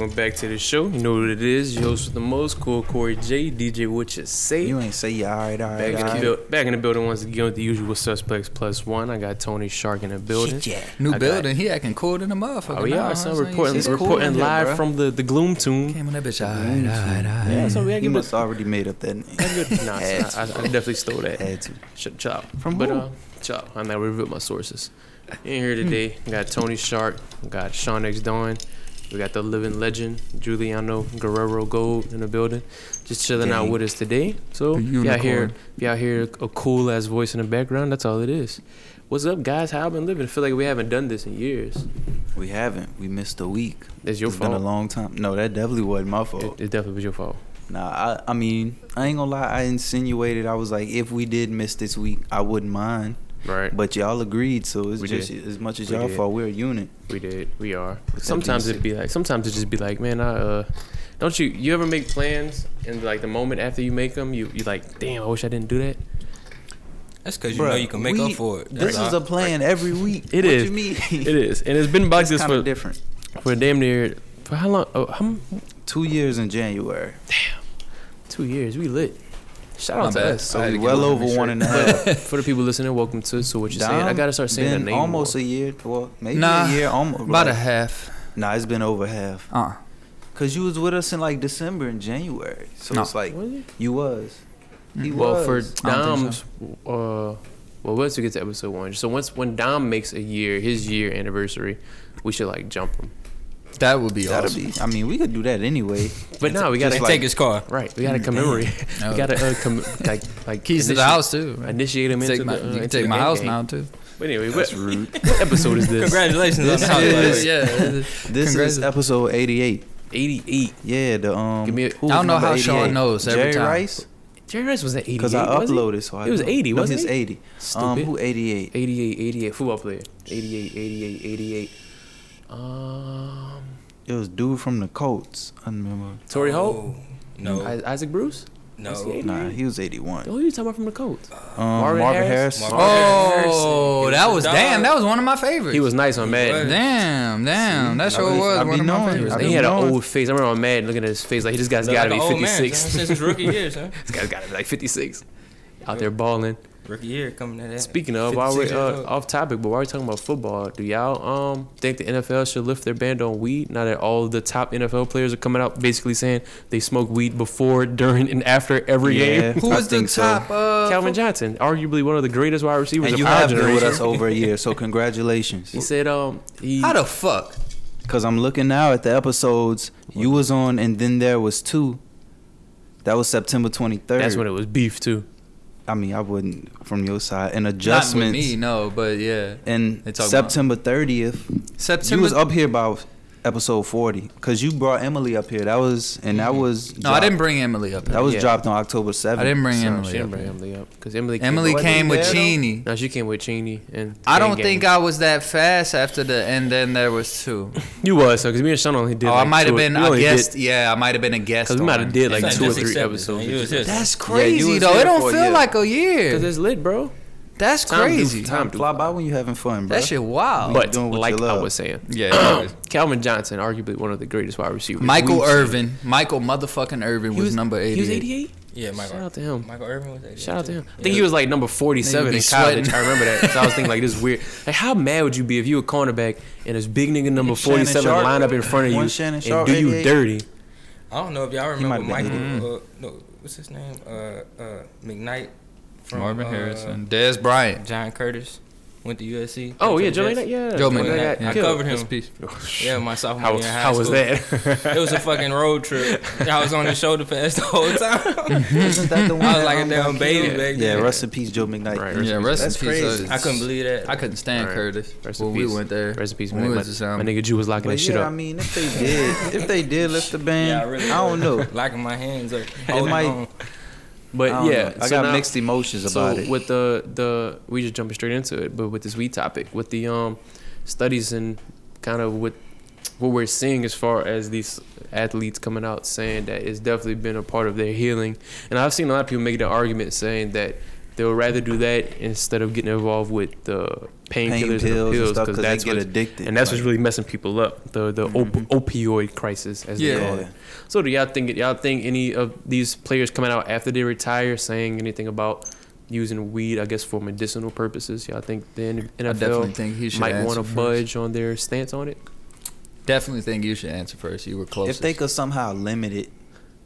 welcome back to the show. You know what it is. Your host with the most, cool Corey J, DJ What You Say. You ain't say yeah, all right, all back, right, in all the build, back in the building once again with the usual suspects plus one. I got Tony Shark in the building. Shit, yeah. New I got- building. He acting cool than a motherfucker. Oh, we now, are. So huh? reporting, He's cool reporting in live bruh. from the, the Gloom Tomb. Came on that bitch. Alright, alright, alright. Yeah, so we gotta You must it. already made up that name. Nah, Had it's not. to. I, I definitely stole that. Had to. Ch- chill. From but, who? uh, chill out. I'm not reveal my sources. In here today, we got Tony Shark, we got Sean X Dawn, we got the living legend, Giuliano Guerrero Gold in the building, just chilling out with us today. So y'all hear, y'all hear a cool ass voice in the background, that's all it is. What's up, guys? How I been living? I feel like we haven't done this in years. We haven't. We missed a week. It's your it's fault. been a long time. No, that definitely wasn't my fault. It, it definitely was your fault. Nah, I, I mean, I ain't gonna lie. I insinuated I was like, if we did miss this week, I wouldn't mind. Right. But y'all agreed, so it's We just did. as much as We y'all did. fault. We're a unit. We did. We are. that Sometimes it'd be like. Sometimes it'd just be like, man, I uh, don't you you ever make plans and like the moment after you make them, you you like, damn, I wish I didn't do that. That's because you Bruh, know you can make we- up for it. This That's is a plan every week. It what is. you mean? It is, and it's been like this kind for different. for damn near for how long? Oh, how m- Two years in January. Damn, two years. We lit. Shout My out to bad. us. So we to well over shirt. one and a half. For the people listening, welcome to so what you're saying. I gotta start saying the name. almost more. a year. Well, maybe Nah, a year. Almost About a half. Nah, it's been over half. Uh. Cause you was with us in like December and January, so No. it's like Was you was. He Well, for was. I don't Dom's, uh, well, once we get to episode one, so once when Dom makes a year, his year anniversary, we should like jump him. That would be That'll awesome. be. I mean, we could do that anyway. But no, we gotta like- take his car. right. We gotta commemorate. No. we gotta uh, com- like like Keys to the house too. right? Initiate him You into take my, the, uh, you can take my house gang. now too. But anyway, That's what, rude. what episode is this? Congratulations This on the is- yeah. This is episode eighty-eight. 88. Yeah, the um. Give me a- who I don't know number how Sean knows every Jerry time. Rice, Jerry Rice was at 88. because I was he? uploaded, so I It was know. 80, wasn't he's he? eighty. Stupid. Um, who eighty-eight? 88, 88. Football player. 88, 88, 88. Um, It was dude from the Colts. I remember. Torry Holt? Oh, No, I- Isaac Bruce? no. He Nah, he was eighty-one. Who are you talking about from the Colts? Um, Marvin Marvin, Harris? Harris. Marvin Oh, Harris. that was Dog. damn. That was one of my favorites. He was nice on Madden. Damn, damn. That sure I was I be one of my favorites. I And be he had an old face. I remember on Madden looking at his face like this guy's Look got to like be an old man, 56. since his rookie years, huh? this guy's got to be like 56. Out there balling. Rookie year coming at that. Speaking of, while we're uh, off topic, but while we're talking about football, do y'all um think the NFL should lift their ban on weed now that all the top NFL players are coming out basically saying they smoke weed before, during, and after every Yeah. game? Who I was the think so. top? Uh, Calvin Johnson, arguably one of the greatest wide receivers And you our have been with us over a year, so congratulations. He said um he How the fuck? Cause I'm looking now at the episodes you was on, and then there was two. That was September 23rd. that's when it was beef too. I mean, I wouldn't from your side. And Not with me, no, but yeah. And September 30th, September. you was up here by episode 40, cause you brought Emily up here. That was and that was. Mm-hmm. no, I didn't bring Emily up. That was Yeah. dropped on October 7th. I didn't bring so- She Emily didn't up. bring Emily up because Emily came Emily Wasn't came with there. Cheney. No, she came with Cheney and. I don't Gang. think I was that fast after the, and then there was two. You was so because me and Sean only did. oh, like I might have been we a guest. did- yeah, I might have been a guest. Cause we might have did like It's two or three episodes. man. You was here. That's crazy was though. It don't feel like a year. Cause it's lit, bro. That's Time do- crazy. time Time fly by when you're having fun, bro. That shit wild. But doing what like you I was saying, yeah. Calvin Johnson, arguably one of the greatest wide receivers. Michael. Irvin. Michael motherfucking Irvin He was, number eighty. He was 88. Yeah, Michael. Shout out to him. Michael Irvin was that. Shout out to him. I Yeah. think he was like number 47 in college. sweating. I remember that. So I was thinking like this is weird. Like how mad would you be if you were a cornerback and this big nigga number 47 Sharp. line up in front of you One Shannon and Sharpe, do you dirty? I don't know if y'all remember have Michael. Uh, no, what's his name? Uh, uh, McKnight from Marvin uh, Harrison. Dez Bryant. John Curtis went to USC. Oh yeah, to Joe the Yeah, Joe Joe McKnight. got I killed. covered him. Rest peace. Yeah, my sophomore How, year in high how was that? It was a fucking road trip. I was on the shoulder pass the whole time. Isn't that the one? I was like a um, damn baby killed? back Yeah, then. rest in peace, Joe McKnight. Right, Yeah, rest in peace. crazy. uh, I couldn't believe that. I couldn't stand Alright. Curtis Rest when we peace. went there. Rest in peace, man. we My, went my nigga Jew was locking But that shit up. I mean, if they did, if they did lift the band, Yeah, I really. I don't know. Locking my hands up. It might- on. But yeah, know. I so got now- mixed emotions so about it. with the the we just jumping straight into it, but with this weed topic, with the um studies and kind of with what we're seeing as far as these athletes coming out saying that it's definitely been a part of their healing, and I've seen a lot of people make the argument saying that they'll rather do that instead of getting involved with the Pain painkillers and pills the and pills because because that's they get what's, addicted. and that's what's really messing people up. The the op- Mhm. opioid crisis, as Yeah. they call it. So do y'all think y'all think any of these players coming out after they retire saying anything about using weed? I guess for medicinal purposes. Y'all think the N- I definitely NFL think he might want to budge on their stance on it? Definitely think you should answer first. You were close. if they could somehow limit it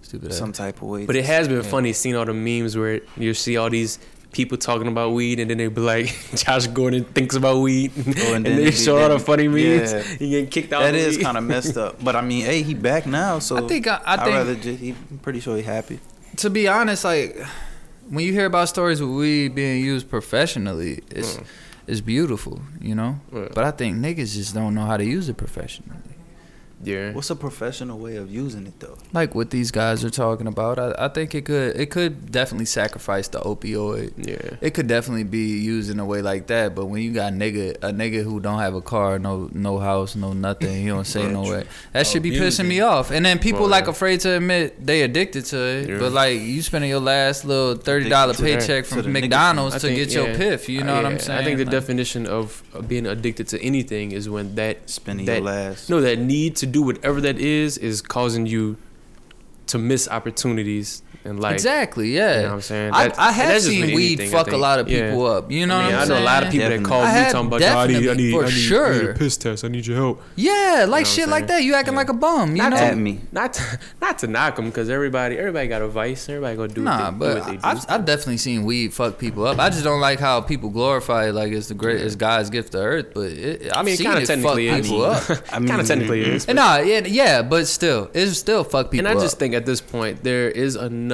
stupid some type of way. But it has been Yeah. funny seeing all the memes where you see all these people talking about weed and then they be like Josh Gordon thinks about weed Oh, and and, they they show be- all the funny memes. Yeah. He getting kicked out. that of is weed. kind of messed up. But I mean, hey, he back now, so I think I, I think rather just. He, I'm pretty sure he happy. to be honest, like when you hear about stories of weed being used professionally, it's Mm. it's beautiful, you know. Yeah. But I think niggas just don't know how to use it professionally. Yeah. What's a professional way of using it though? Like what these guys are talking about, I, I think it could it could definitely sacrifice the opioid. Yeah. It could definitely be used in a way like that, but when you got nigga a nigga who don't have a car, no no house, no nothing, he don't say no way. That should be Abuse pissing me off. And then people Well, like yeah. afraid to admit they addicted to it. Yeah. But like you spending your last little thirty dollar Addicted to that, paycheck from the McDonald's to think, get your piff. You know what Yeah, I'm saying? I think the Like, definition of of being addicted to anything is when that Spending that your last. no that need to do whatever that is is causing you to miss opportunities and like exactly, yeah. You know what I'm saying? I, That- I and have seen weed anything, fuck a lot of Yeah. people up. You know I, mean, what I I'm know saying? a lot of people that Definitely. call I me talking about, "Yo, I need, I need, for I need, I need sure. a piss test. I need your help. Yeah, like You know shit like that. You acting Yeah. like a bum. You Not know? at me. Not to, not to knock them because everybody everybody got a vice. Everybody gonna do Nah, what they, do but what they do. I've, I've definitely seen weed fuck people up. I just don't like how people glorify it like it's the great, it's God's gift to earth. But it, I've mean, seen kind of technically is. people up. I mean, kind of technically is. And nah, yeah, yeah, but still, it's still fuck people and I just think at this point there is enough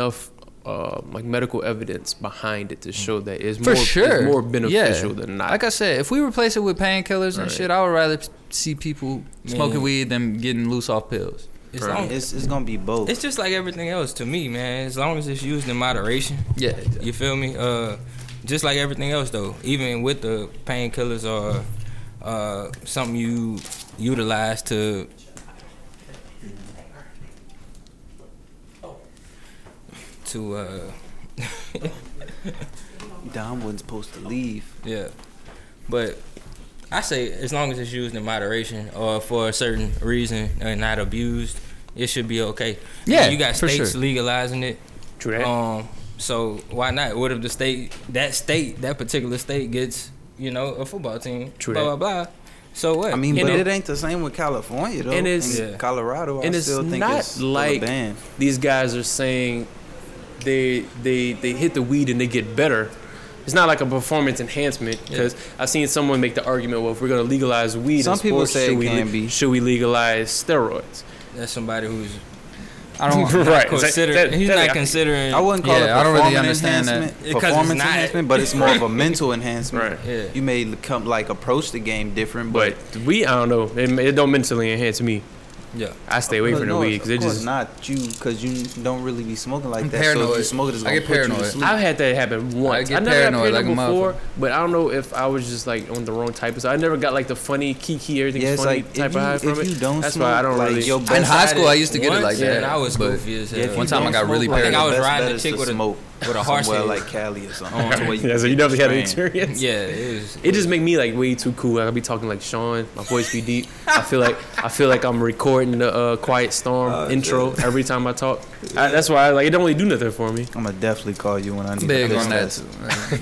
uh, like medical evidence behind it to show that it's for more sure it's more beneficial yeah. than not. Like I said, if we replace it with painkillers and Right. shit, I would rather see people smoking Man. weed than getting loose off pills. It's, Right. long, It's it's gonna be both. it's just like everything else to me, man. As long as it's used in moderation, Yeah, you feel me? Uh, just like everything else, though. Even with the painkillers or uh, something you utilize to to uh, Dom wasn't supposed to leave. Yeah, but I say as long as it's used in moderation or for a certain reason and not abused, it should be okay. Yeah, you got states sure. legalizing it. True. Um, so why not? What if the state, that state, that particular state gets, you know, a football team? True blah blah blah. So what? I mean, And but it- it, ain't the same with California though. and it's- In Yeah. Colorado. and I it's still think not it's still a like these guys are saying they they they hit the weed and they get better. It's not like a performance enhancement because I've seen someone make the argument, well, if we're gonna legalize weed, Some in people sports, say should it we can be. should we legalize steroids? that's somebody who's I don't. Right. not consider, that- he's that- not considering. I wouldn't call Yeah, it I don't really performance understand that. enhancement, Because it's performance not- enhancement, but it's more of a mental enhancement. Right. Yeah. You may come like approach the game different, but, But we, I don't know, it, it don't mentally enhance me. Yeah. I stay away from the no, weed because it course just. not you because you don't really be smoking like I'm that. So if you paranoid. smoke it, it's I gonna get put you to paranoid. sleep. I've had that happen once. get I never paranoid had like a paranoid before, but I don't know if I was just like on the wrong type of. So I never got like the funny kiki everything's Yeah, it's funny like, type if of high you- from if it. you don't That's smoke, why I don't like, really. your In high school, I used to get it like that. and I was but- goofy as hell. One time I got really smoke, like, paranoid. I was riding a chick with a- smoke with a horse somewhere like Cali or something. yeah, so you definitely had an experience. Yeah, it was. It just make me like way too cool. I could be talking like Sean. My voice be deep. I feel like I feel like I'm recording the uh, Quiet Storm Oh, intro every time I talk. I, that's why I, like it don't really do nothing for me. I'm gonna definitely call you when I need Big on that. test.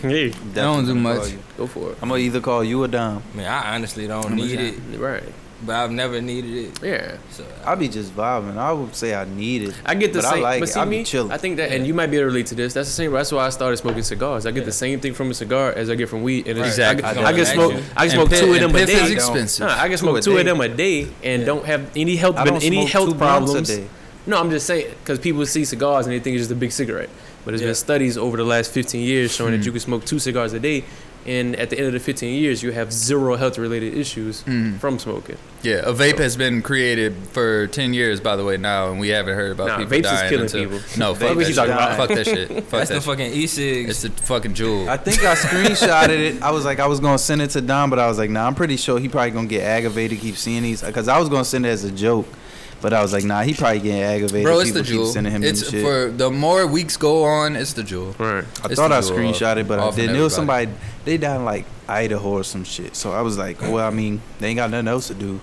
too. hey, don't do much. go for it. I'm gonna either call you or Dom. I mean, I honestly don't I'm need it, Right. But I've never needed it. Yeah. So I be just vibing. I would say I need it. I get the but same. I like but it. see I be me, chilling. I think that, and you might be able to relate to this. That's the same. That's why I started smoking cigars. I get the same thing from a cigar as I get from weed. And it's, Exactly. I, I can- I can smoke. like I can And smoke pi- two of them a piff is day. expensive. Nah, I can smoke a two of them a day and don't have any health, I don't any smoke health two blunts a problems. day. No, I'm just saying because people see cigars and they think it's just a big cigarette. But there's Yeah. been studies over the last 15 years showing Hmm. that you can smoke two cigars a day, and at the end of the 15 years, you have zero health-related issues Mhm. from smoking. Yeah, a vape has been created for ten years, by the way, now, and we haven't heard about Nah, people vapes is dying killing until- people. No, fuck is that, shit. about. fuck that shit. Fuck that's the shit. fucking e-cigs. It's the fucking Juul. I think I screenshotted it. I was like, I was gonna send it to don but I was like, nah, I'm pretty sure he probably gonna get aggravated, keep seeing these, because I was gonna send it as a joke. But I was like, nah, he probably getting aggravated. Bro, it's the People keep Juul. Sending him It's them shit. for the more weeks go on, it's the Juul. Right. I it's thought I Juul screenshot it, but I didn't. It was somebody they down like Idaho or some shit. So I was like, well, I mean, they ain't got nothing else to do.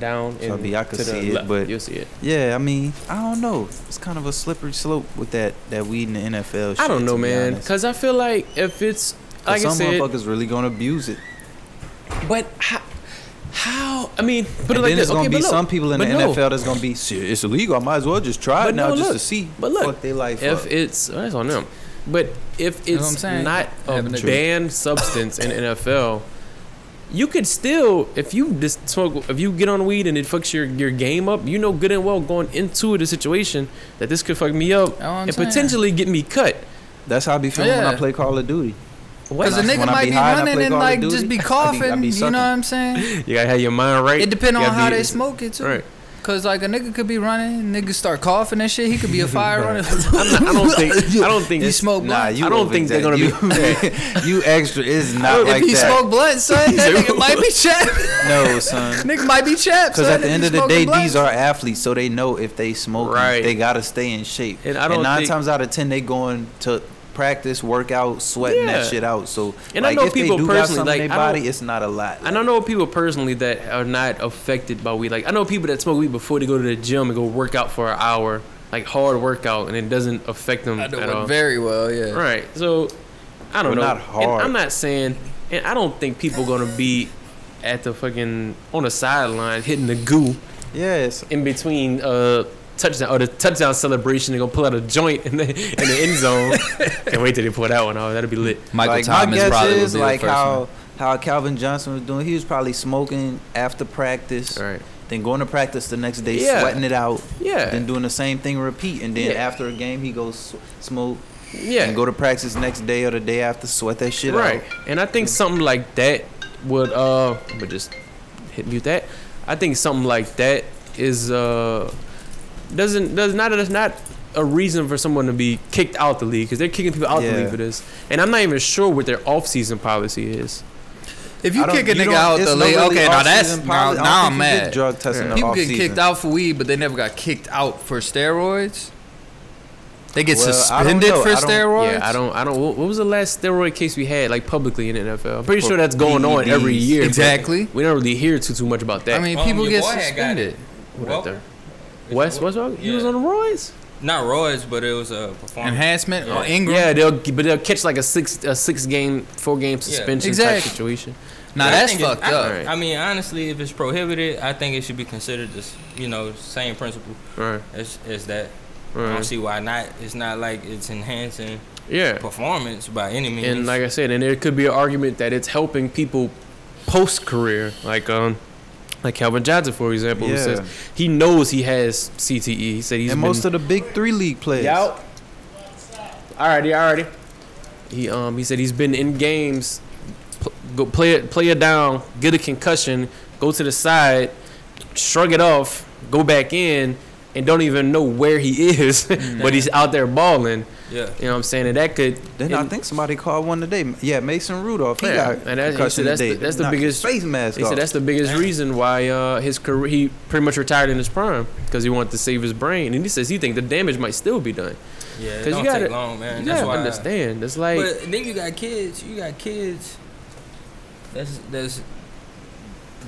Down So, I and mean, I could to the see it, left. but- you'll see it. Yeah, I mean, I don't know. It's kind of a slippery slope with that that weed in the NFL. Shit, I don't know, to be man, honest. because I feel like if it's 'Cause like I some said, motherfuckers really gonna abuse it. but how, how? I mean, put and it like then this. there's gonna be look, some people in the no. NFL that's gonna be, it's illegal. I might as well just try But it now no, just look, to see. but look, fuck their life If up. it's oh, that's on them, but if what I'm it's not a Having a- banned substance in NFL, you could still if you just smoke if you get on weed and it fucks your your game up. You know good and well going into the situation that this could fuck me up and saying. potentially get me cut. That's how I be feeling when I play Call of Duty. Because a nigga might be be high and I running and like Duty, just be I be- I coughing. be you know what I'm saying? You gotta have your mind right. It depends on how be- they smoke it too. Right. Cause like a nigga could be running, nigga start coughing and shit. He could be a fire runner. I'm not, I don't think. I don't think He it's smoke Nah, blunt. you I don't think they're gonna exag- You, you extra is not if like he that. smoke blunt, son, that nigga might be chapped. no, son. nigga might be chapped. Because at the end of the day, blunt. these are athletes, so they know if they smoke, Right. they gotta stay in shape. And I don't nine think- times out of ten, they going to practice, work out, sweating that shit out. So, And I know if people they do personally, something like, in their body, it's not a lot. And I know people personally that are not affected by weed. Like I know people that smoke weed before they go to the gym and go work out for an hour, like hard workout, and it doesn't affect them I know at all. very well. Yeah. Right. So I don't Well, know. not hard. And I'm not saying, and I don't think people gonna be at the fucking on the sideline hitting the goo yes, in between uh touchdown or the touchdown celebration. They're gonna pull out a joint in the in the end zone. Can't wait till they pull that one out. That'll be lit. Michael like Thomas my guess probably is would be like the first how one. how Calvin Johnson was doing. He was probably smoking after practice, All right. then going to practice the next day, Yeah. sweating it out, Yeah. then doing the same thing, repeat, and then Yeah. after a game he goes smoke Yeah. and go to practice next day or the day after, sweat that shit right. out. And I think something like that would uh but just hit mute that. I think something like that is uh doesn't does not that's not a reason for someone to be kicked out the league because they're kicking people out the league for this. And I'm not even sure what their off season policy is. If you kick a nigga out the league, really okay, now that's off-season now. now I'm think you get mad. Drug testing Yeah. in the People get kicked out for weed, but they never got kicked out for steroids. They get Well, suspended for steroids. Yeah, I don't I don't what what was the last steroid case we had like publicly in the NFL? I'm pretty sure that's going on every year. Exactly. We don't really hear too too much about that. I mean, Um, people get boy got suspended. it. What Well, out there? West, what's wrong? He was on the roids. Not Roy's, but it was a performance. Enhancement Yeah. or Ingram. Yeah, they'll but they'll catch like a six a six game four game suspension Exactly. type situation. Now I that's think it- fucked I, up. Right. I mean, honestly, if it's prohibited, I think it should be considered this, you know, same principle Right, as, as that. I don't see why not. It's not like it's enhancing Yeah, performance by any means. and like I said, and there could be an argument that it's helping people post career, like um. Like Calvin Johnson, for example, who says he knows he has CTE. He said he's and been, most of the big three league players. Yep. Alrighty, alrighty. He um he said he's been in games, go play it play it down, get a concussion, go to the side, shrug it off, go back in, and don't even know where he is, but he's out there balling. Yeah. You know what I'm saying? And that could. Then I think somebody called one today. Yeah, Mason Rudolph. He Yeah, got and that- he concussion said that's the- that's the biggest- face mask He off. said that's the biggest reason why uh, his career he pretty much retired in his prime because he wanted to save his brain, and he says he think the damage might still be done. Yeah, because you gotta- take long, man. you That's gotta why. understand. It's like but then you got kids. You got kids. That's that's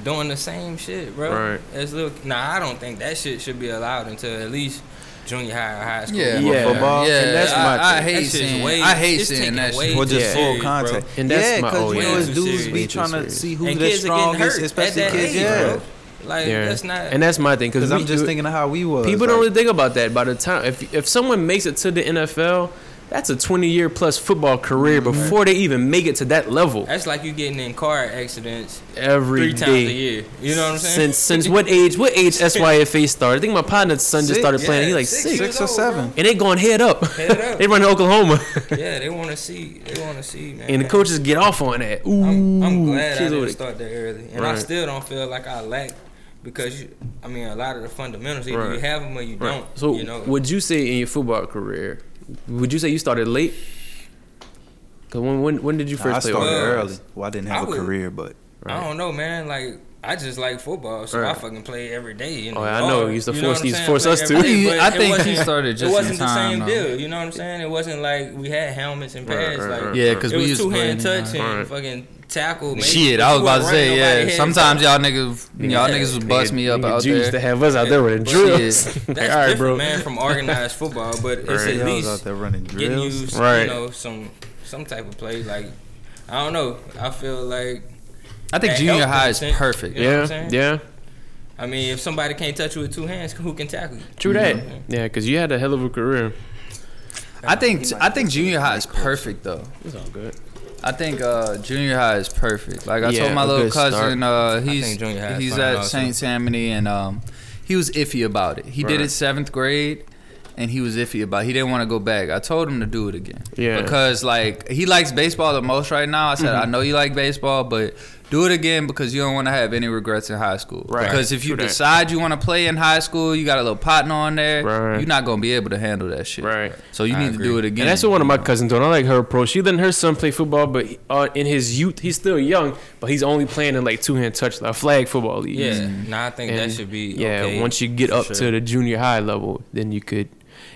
doing the same shit, bro. Right. As little. Nah, I don't think that shit should be allowed until at least junior high or high school. Yeah, Yeah. football. Yeah, And that's I, my I thing. hate That seeing. way- I hate seeing taken that shit. or just Yeah. full serious, bro. contact. And that's yeah, my- because you know, Way dudes serious. be Way trying to see who's and the kids are getting strongest, especially kids. yeah. Like Yeah. that's not. and that's my thing because because I'm just thinking of how we was. People like, don't really think about that. By the time if if someone makes it to the NFL, that's a 20 year plus football career Mm-hmm. before they even make it to that level. that's like you getting in car accidents Every three day. times a year. You know what I'm saying? Since since what age? What age SYFA started? I think my partner's son just started playing. Yeah, He's like six six, years six or old, seven. and they going head up. Head up. they run to Oklahoma, yeah, they want to see. They want to see, man. and the coaches get off on that. Ooh, I'm, I'm glad I didn't there. start that early, and I still don't feel like I lack because you, I mean a lot of the fundamentals either Right. you have them or you Right. don't. So, you know, would you say in your football career, would you say you started late? Cause when when when did you Nah, first I play? started Well, early. Well, I didn't have I a would- career, but I don't know, man. Like I just like football, so I fucking play every day. You know, Oh, I know. hard, You used to you force what I'm these- saying? force us to. day, I think he wasn't- started just It wasn't in the time, same though. deal. You know what I'm saying? It wasn't like we had helmets and pads. right, like right, Yeah, because we was used two to hand touch and Right. fucking tackle. maybe, Shit, I was about to say, yeah. Sometimes y'all niggas, y'all niggas would bust me up Nigga out G used to have us out there with drills. That's all right, different, bro. man, from organized football, but it's at least out there running getting drills. you, Right. you know, some some type of play. Like I don't know. I feel like I think junior helped high is sense. perfect. You know what I'm Yeah, yeah. I mean, if somebody can't touch you with two hands, who can tackle you? True that. Yeah, because you had a hell of a career. I think I think junior high is perfect though. It's all good. I think uh, junior high is perfect. Like I Yeah, told my little cousin, uh, he's junior high is he's at. Saint Tammany, and um, he was iffy about it. He did Right. it seventh grade, and he was iffy about. It. He didn't want to go back. I told him to do it again. Yeah. Because like he likes baseball the most right now. I said Mm-hmm. I know you like baseball, but do it again because you don't want to have any regrets in high school. Right. Because if you True that. decide you want to play in high school, you got a little partner on there. Right. You're not gonna be able to handle that shit. Right. So you I need to do it again. And that's what one of my cousins doing. I like her approach. She letting her son play football, but uh, in his youth, he's still young, but he's only playing in like two hand touch, like flag football leagues. Yeah, nah, I think And, that should be. yeah. okay once you get up sure. to the junior high level, then you could.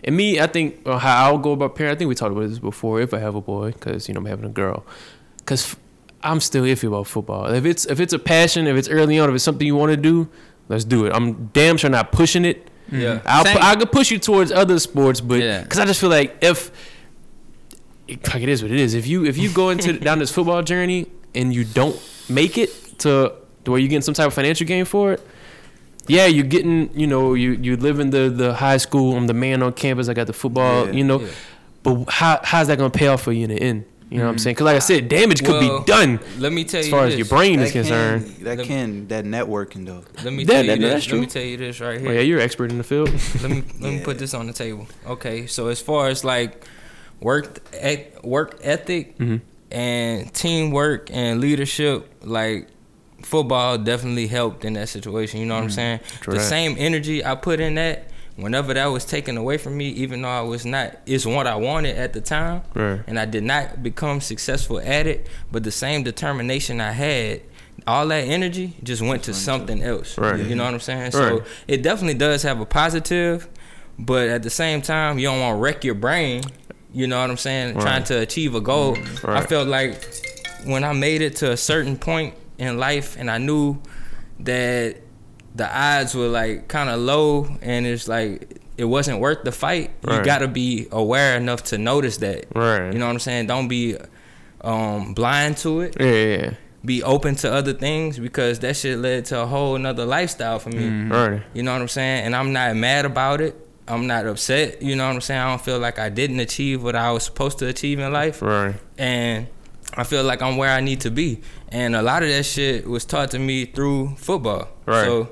And me, I think uh, how I'll go about parent. I think we talked about this before. If I have a boy, because you know I'm having a girl, because I'm still iffy about football. If it's if it's a passion, if it's early on, if it's something you want to do, let's do it. I'm damn sure not pushing it. Yeah. I'll pu- I could push you towards other sports, but Yeah. because I just feel like if like it is what it is. If you if you go into down this football journey and you don't make it to, to where you're getting some type of financial gain for it, yeah, you're getting you know you you live in the the high school. I'm the man on campus. I got the football. Yeah. you know, Yeah. but how how's that gonna pay off for you in the end? You know what I'm saying? Because like I said, damage could Well, be done Let me tell as you far as this. your brain is That concerned. can, that Let- can that networking though. Let me Yeah, tell you that- this. that's Let me true. tell you this right Oh here. yeah, you're an expert in the field. let me let me put this on the table. Okay, so as far as like work eth- work ethic Mhm. and teamwork and leadership, like football definitely helped in that situation. You know what I'm saying? True the that. same energy I put in that. Whenever that was taken away from me, even though I was not, it's what I wanted at the time, Right. and I did not become successful at it. But the same determination I had, all that energy just went to something else. Right. You know what I'm saying? Right. So it definitely does have a positive, but at the same time, you don't want to wreck your brain. You know what I'm saying? Right. Trying to achieve a goal. I felt like when I made it to a certain point in life, and I knew that the odds were like kind of low, and it's like it wasn't worth the fight. You got to be aware enough to notice that. Right. You know what I'm saying? Don't be um, blind to it yeah, yeah, yeah. be open to other things because that shit led to a whole nother lifestyle for me. Right. You know what I'm saying? And I'm not mad about it. I'm not upset. You know what I'm saying? I don't feel like I didn't achieve what I was supposed to achieve in life. Right. And I feel like I'm where I need to be. And a lot of that shit was taught to me through football. Right. So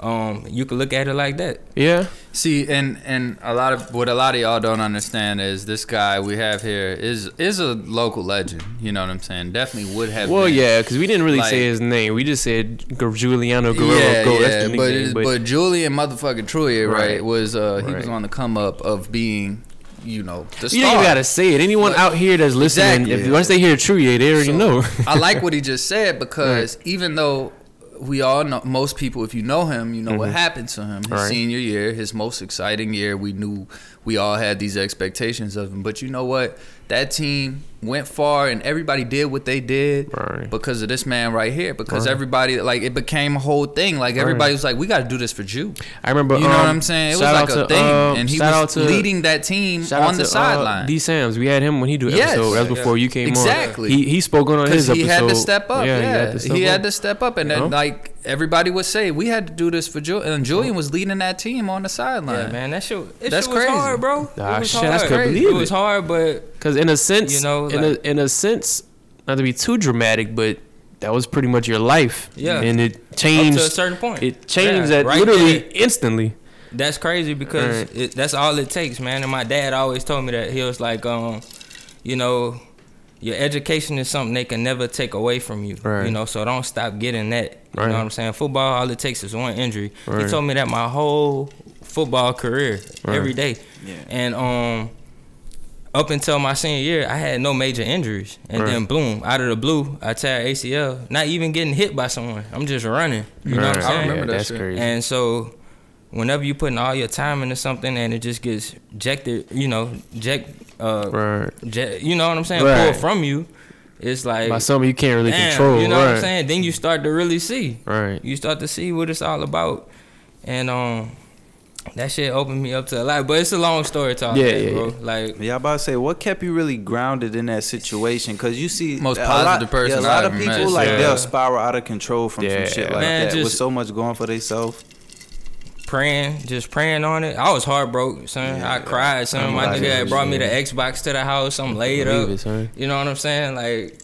um, you could look at it like that. Yeah. See, and and a lot of what a lot of y'all don't understand is this guy we have here is is a local legend. You know what I'm saying? Definitely would have. Well, been. yeah, because we didn't really Like- say his name. We just said Gu- Giuliano Guerrero. yeah, Go. yeah, That's but, nickname. it's- But, but Julian motherfucking Truitt, right, Right. was uh he was on the come up of being, you know, the you don't star. even gotta say it. Anyone But- out here that's listening, Exactly. if once they hear True, yeah, they already So, know. I like what he just said because even though we all know most people, if you know him, you know what happened to him. His Mm-hmm. Right. senior year, his most exciting year, we knew we all had these expectations of him. But you know what? That team went far, and everybody did what they did Right. because of this man right here. Because Right. everybody, like, it became a whole thing. Like everybody was like, "We got to do this for Jew." I remember. You know what um, I'm saying? It was like a to, thing, um, and he was to- leading that team on the to, uh, sideline. D Sam's. We had him when he do Yes. episode. That's Yeah. before you came Exactly. on. He he spoke on his Because episode. he had to step up. Yeah, he had to step he up. had to step up, and then Yeah. like everybody would say, we had to do this for Julian. And Julian was leading that team on the sideline. Yeah, man, that shit, that That's shit was crazy. hard, bro. Ah, it was shit, I hard. couldn't believe it was hard, but Because in a sense, You know, in like- a in a sense, not to be too dramatic, but that was pretty much your life. Yeah. and it up changed. to a certain point, It changed Yeah, that right literally there. instantly. That's crazy because Right. it, that's all it takes, man. And my dad always told me that he was like, um, you know, your education is something they can never take away from you. Right. You know, so don't stop getting that. You Right. know what I'm saying? Football, all it takes is one injury. Right. He told me that my whole football career, Right. every day. Yeah. And um, up until my senior year, I had no major injuries, and Right. then boom, out of the blue, I tear ACL. Not even getting hit by someone. I'm just running. You know what I'm Right. I saying? remember that that's shit. crazy. And so, whenever you putting all your time into something and it just gets ejected, you know, eject, uh, right. eject, you know what I'm saying, Right. pulled from you, it's like, By something you can't really damn, control. you know right. what I'm saying? Then you start to really see. Right. You start to see what it's all about, and um, that shit opened me up to a lot. But it's a long story to all Yeah, yeah, bro. yeah. Like, Yeah, I about to say, what kept you really grounded in that situation? Because you see, Most a positive lot, person Yeah, a lot I've of people met. like Yeah. they'll spiral out of control from Yeah. some shit like Man, that with so much going for themselves. Praying, just praying on it. I was heartbroken, son. Yeah, I cried, son. My Somebody nigga had brought me the. Xbox to the house. I'm laid up. it, son. You know what I'm saying? Like,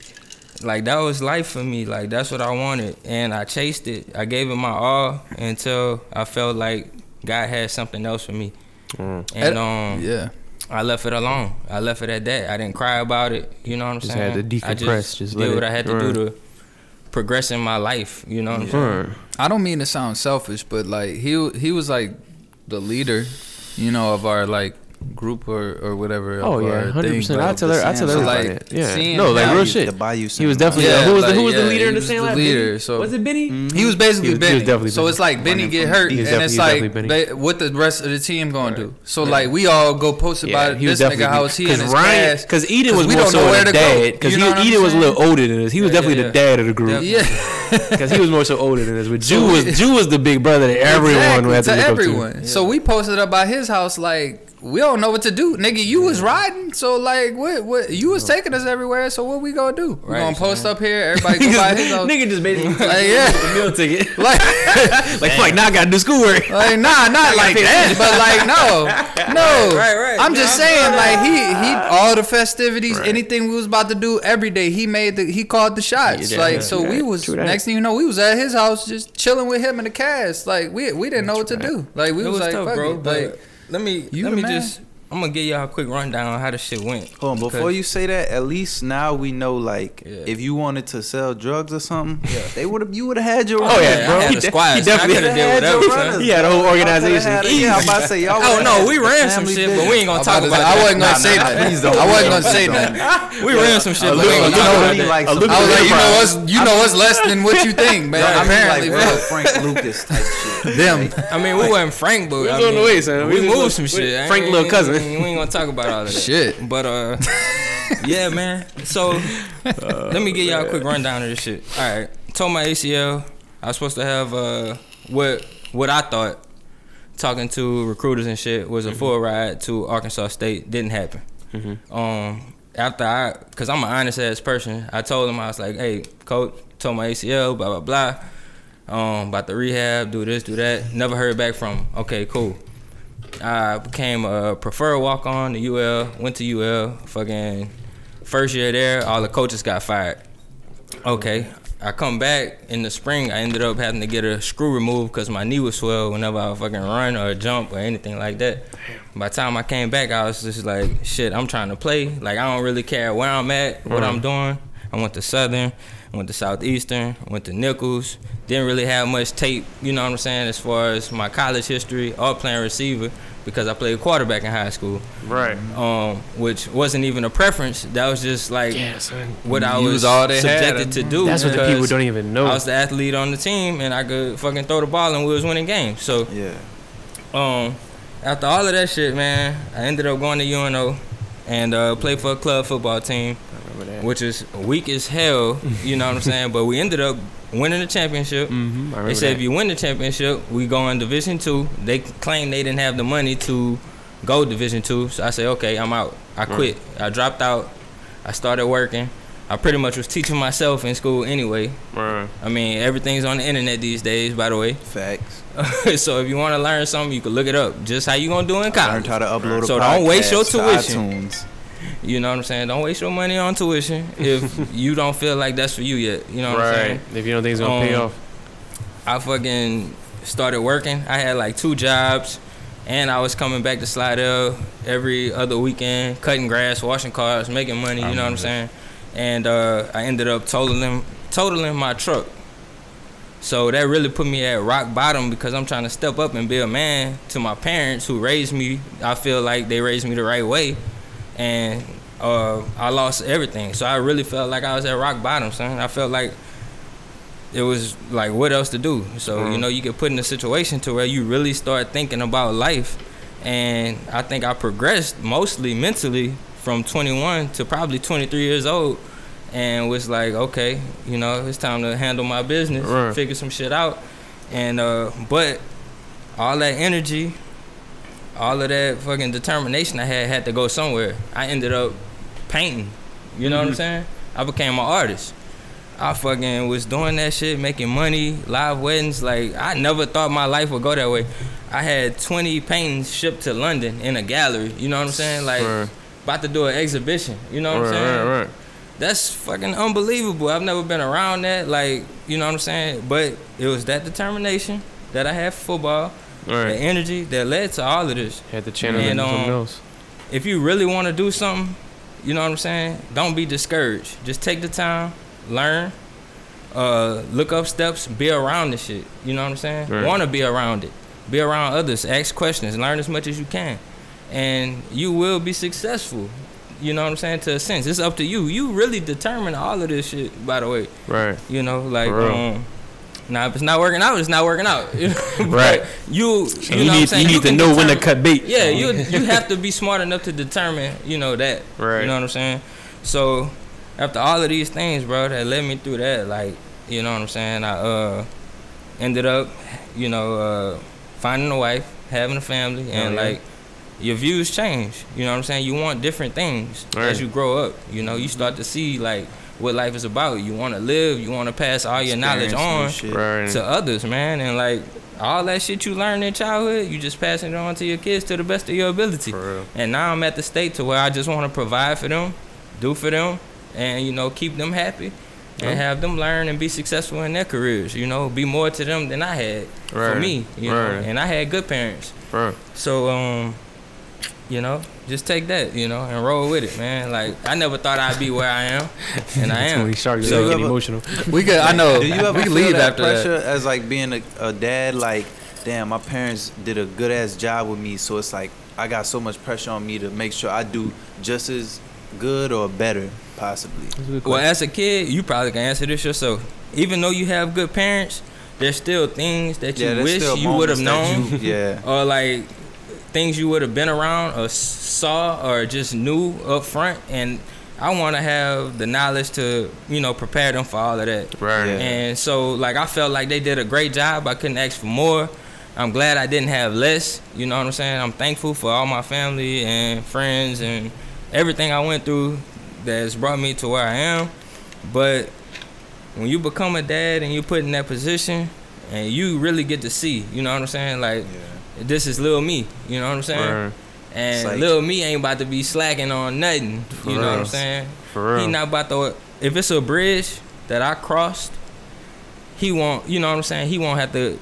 like that was life for me. Like that's what I wanted, and I chased it. I gave it my all until I felt like God had something else for me. Mm. And um, Yeah. I left it alone. I left it at that. I didn't cry about it. You know what I'm Just saying? had to I decompress, just did what it I had to run. do to progress in my life. You know what I'm saying? I don't mean to sound selfish, but like he he was like the leader, you know, of our like group or or whatever. Oh yeah, hundred percent. I tell her, I tell So, everybody. like, that. yeah, no, like how real you- shit. The Bayou He was definitely Yeah, who was the, who was the yeah, leader in the was sand the lab? leader, Benny? so- was it Benny? Mhm. He was basically He was- he was Benny. definitely so it's like Benny get hurt, and it's like they, what the rest of the team going to do. So like we all go post Yeah, about he this nigga definitely house, he in his Ryan, class. because Eden 'cause was more so the dad. Because You know what I'm Eden was a little older than us. He was definitely the dad of the group. Yeah. Because he was more so older than us. But Jew was Jew was the big brother that everyone Exactly, had to, to look everyone. up to. So we posted up by his house like we don't know what to do, nigga. You was riding, so like what? What you was taking us everywhere. So what we gonna do? We Right, gonna post son. up here. Everybody go by his house. Nigga just basically Like, yeah. the meal ticket. Like, like fuck, now I gotta do schoolwork. like nah, not like that, but like no, no. Right, right. I'm just Yeah, saying, I'm- like he he all the festivities, Right. anything we was about to do every day, he made the he called the shots. Yeah, like yeah, so, true we was true next thing you know, we was at his house just chilling with him and the cast. Like we we didn't know what to do. Like we it was, was like, fuck bro. it. But Like let me You let me man. just. I'm gonna give y'all a quick rundown on how the shit went. Hold on, before you say that, at least now we know like Yeah. if you wanted to sell drugs or something, yeah. they would have you would have had your Oh runners, yeah, bro. I had He a de- squad. He definitely coulda Had did your whatever, son. runners. He had a whole Y'all organization. had it. Yeah, I'm about to say y'all. Oh no, we ran some shit, business. but we ain't gonna talk about to about say, I wasn't gonna Nah, say nah, that. please don't. I wasn't gonna say that. We ran some shit, but we ain't you gonna know talk about that. like some- little I was like, you know Enterprise. what's you know what's less than what you think, man. I mean, Apparently, like Frank Lucas type shit. Them. I mean, we wasn't Frank, but We was on the way, son. We, We moved some shit. Frank little cousin. We ain't gonna talk about all of that. Shit. But uh, yeah, man. So let me give y'all a quick rundown of this shit. All right, told my ACL. I was supposed to have uh what what I thought talking to recruiters and shit was a full ride to Arkansas State. Didn't happen. Um, after I, cause I'm an honest ass person, I told him I was like, hey, coach, told my ACL, blah blah blah. Um, about the rehab, do this, do that. Never heard back from. him. Okay, cool. I became a preferred walk on to UL. Went to UL. Fucking first year there, all the coaches got fired. Okay, I come back in the spring. I ended up having to get a screw removed because my knee was swelled whenever I fucking run or jump or anything like that. By the time I came back, I was just like, shit, I'm trying to play. Like I don't really care where I'm at, what I'm mm. doing. I went to Southern, I went to Southeastern, went to Nicholls. Didn't really have much tape, you know what I'm saying, as far as my college history or playing receiver because I played quarterback in high school, Right. um, which wasn't even a preference. That was just like Yeah, what I was, was all they had. subjected to do. That's what the because people don't even know. I was the athlete on the team, and I could fucking throw the ball, and we was winning games. So, Yeah. um, after all of that shit, man, I ended up going to UNO and uh, played for a club football team, Remember that. which is weak as hell. You know what I'm saying? But we ended up winning the championship. Mm-hmm. I remember They said that. if you win the championship, we go in Division Two. They claimed they didn't have the money to go Division Two, so I said, okay, I'm out. I quit. I dropped out. I started working. I pretty much was teaching myself in school anyway. Right. I mean, everything's on the internet these days, by the way. Facts. so if you want to learn something, you can look it up. Just how you gonna do in I college. learned how to upload a So don't waste your tuition. iTunes. You know what I'm saying? Don't waste your money on tuition if you don't feel like that's for you yet. You know what I'm saying? Right. If you don't think it's gonna pay Um, off. I fucking started working. I had like two jobs, and I was coming back to Slidell every other weekend, cutting grass, washing cars, making money. You know what I'm saying? And uh, I ended up totaling totaling my truck. So that really put me at rock bottom because I'm trying to step up and be a man to my parents who raised me. I feel like they raised me the right way. and uh, I lost everything. So I really felt like I was at rock bottom, son. I felt like it was like what else to do. So Mm. you know, you get put in a situation to where you really start thinking about life, and I think I progressed mostly mentally from 21 to probably 23 years old, and was like, okay, you know, it's time to handle my business, Right. figure some shit out, and uh, but all that energy, all of that fucking determination I had had to go somewhere. I ended up painting. You know what I'm saying? I became an artist. I fucking was doing that shit, making money, live weddings. Like I never thought my life would go that way. I had 20 paintings shipped to London in a gallery. You know what I'm saying? Like Right. About to do an exhibition. You know what right, I'm saying? right, right. That's fucking unbelievable. I've never been around that. Like, you know what I'm saying? But it was that determination that I had for football, the energy that led to all of this. Had to channel it And, into something um, else. If you really want to do something, you know what I'm saying? Don't be discouraged. Just take the time, learn, uh, look up steps, be around the shit. You know what I'm saying? Right. Want to be around it. Be around others, ask questions, learn as much as you can. And you will be successful. You know what I'm saying? To a sense, it's up to you. You really determine all of this shit. By the way, Right. you know, like um, now if it's not working out, it's not working out. You Right. You you, You, what I'm need, you to know when to cut bait. yeah, you you have to be smart enough to determine, you know that. Right. You know what I'm saying? So after all of these things, bro, that led me through that, like, you know what I'm saying? I uh ended up, you know, uh finding a wife, having a family, and yeah. like your views change. You know what I'm saying? You want different things Right. as you grow up. You know, you start to see like what life is about. You want to live. You want to pass all your knowledge Experience new on. Right. to others, man. And like all that shit you learned in childhood, you just passing it on to your kids to the best of your ability. For real. And now I'm at the state to where I just want to provide for them, do for them, and you know keep them happy, and Yeah. have them learn and be successful in their careers. You know, be more to them than I had for me. You Right. know, and I had good parents. Right. So um, you know, just take that, you know, and roll with it, man. Like I never thought I'd be where I am, and I am. When he started So- getting emotional. We could. I know. Do you ever we could feel leave that after pressure that. as like being a, a dad? Like, damn, my parents did a good ass job with me, so it's like I got so much pressure on me to make sure I do just as good or better, possibly. Well, as a kid, you probably can answer this yourself. Even though you have good parents, there's still things that you there's wish you would have known, you- yeah. or like things you would have been around or saw or just knew up front. And I want to have the knowledge to, you know, prepare them for all of that. Right. Yeah. And so, like, I felt like they did a great job. I couldn't ask for more. I'm glad I didn't have less. You know what I'm saying? I'm thankful for all my family and friends and everything I went through that's brought me to where I am. But when you become a dad and you put in that position and you really get to see, you know what I'm saying? Like, this is little me. You know what I'm saying? Right. And It's like- little me ain't about to be slacking on nothing. For you know what I'm saying? For He not about to. If it's a bridge that I crossed, he won't. You know what I'm saying? He won't have to.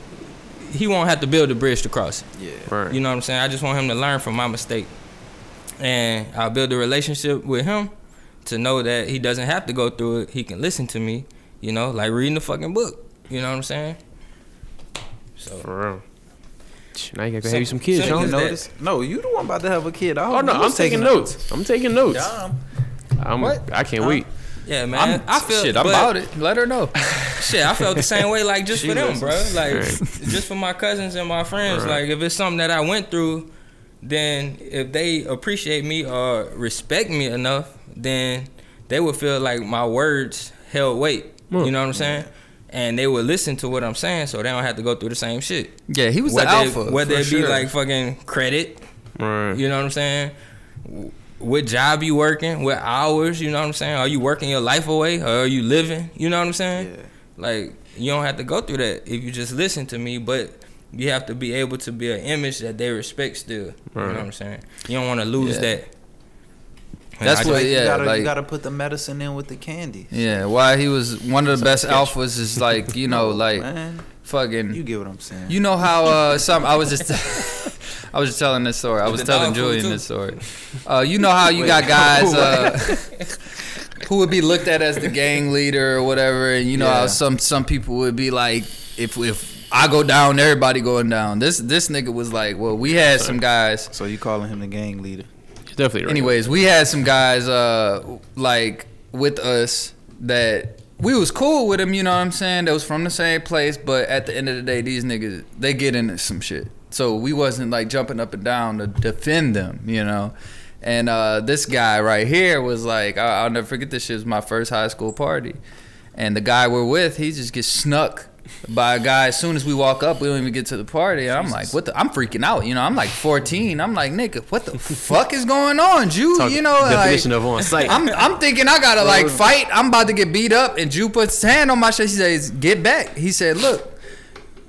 He won't have to build a bridge to cross it. Yeah. Right. You know what I'm saying? I just want him to learn from my mistake, and I'll build a relationship with him to know that he doesn't have to go through it. He can listen to me. You know, like reading the fucking book. You know what I'm saying? So For real. Now you gotta have you some kids, Simple You as Sean. that. notice? No, you the one about to have a kid. I Oh hope no, I'm was taking a- notes. I'm taking notes. Dumb. I'm, What? I can't Huh? wait. yeah, man. i feel Shit, I'm about it. Let her know. Shit, I felt the same way. Like just for them, bro. Like Right. just for my cousins and my friends. Right. Like if it's something that I went through, then if they appreciate me or respect me enough, then they would feel like my words held weight. Mm. You know what I'm saying? And they would listen to what I'm saying, so they don't have to go through the same shit. Yeah, he was whether the alpha. whether for it be sure. like fucking credit, Right. you know what I'm saying? What job you working? What hours? You know what I'm saying? Are you working your life away, or are you living? You know what I'm saying? Yeah. Like you don't have to go through that if you just listen to me, but you have to be able to be an image that they respect still. You know what I'm saying? You don't want to lose Yeah. that. And That's I what- Like, yeah, you gotta, like- you gotta put the medicine in with the candy. Yeah, why he was one of the best alphas is like you know like man, fucking. you get what I'm saying. You know how uh some I was just I was just telling this story. I was telling Julian this story. Uh, you know how you got guys uh, who would be looked at as the gang leader or whatever, and you know how some some people would be like, if if I go down, everybody going down. This this nigga was like, well, we had some guys. so you calling him the gang leader? Definitely. Anyways, we had some guys uh like with us that we was cool with them, you know what I'm saying? That was from the same place, but at the end of the day, these niggas they get into some shit. So we wasn't like jumping up and down to defend them, you know. And uh, this guy right here was like, I- I'll never forget this shit. It was my first high school party, and the guy we're with, he just gets snuck by a guy as soon as we walk up. We don't even get to the party. And I'm like, what? the I'm freaking out. You know, I'm like 14. I'm like, nigga, what the fuck is going on, Jew? Talk you know, like, of on site. I'm I'm thinking I gotta like oh. fight. I'm about to get beat up, and Jew puts his hand on my chest. He says, "Get back." He said, "Look,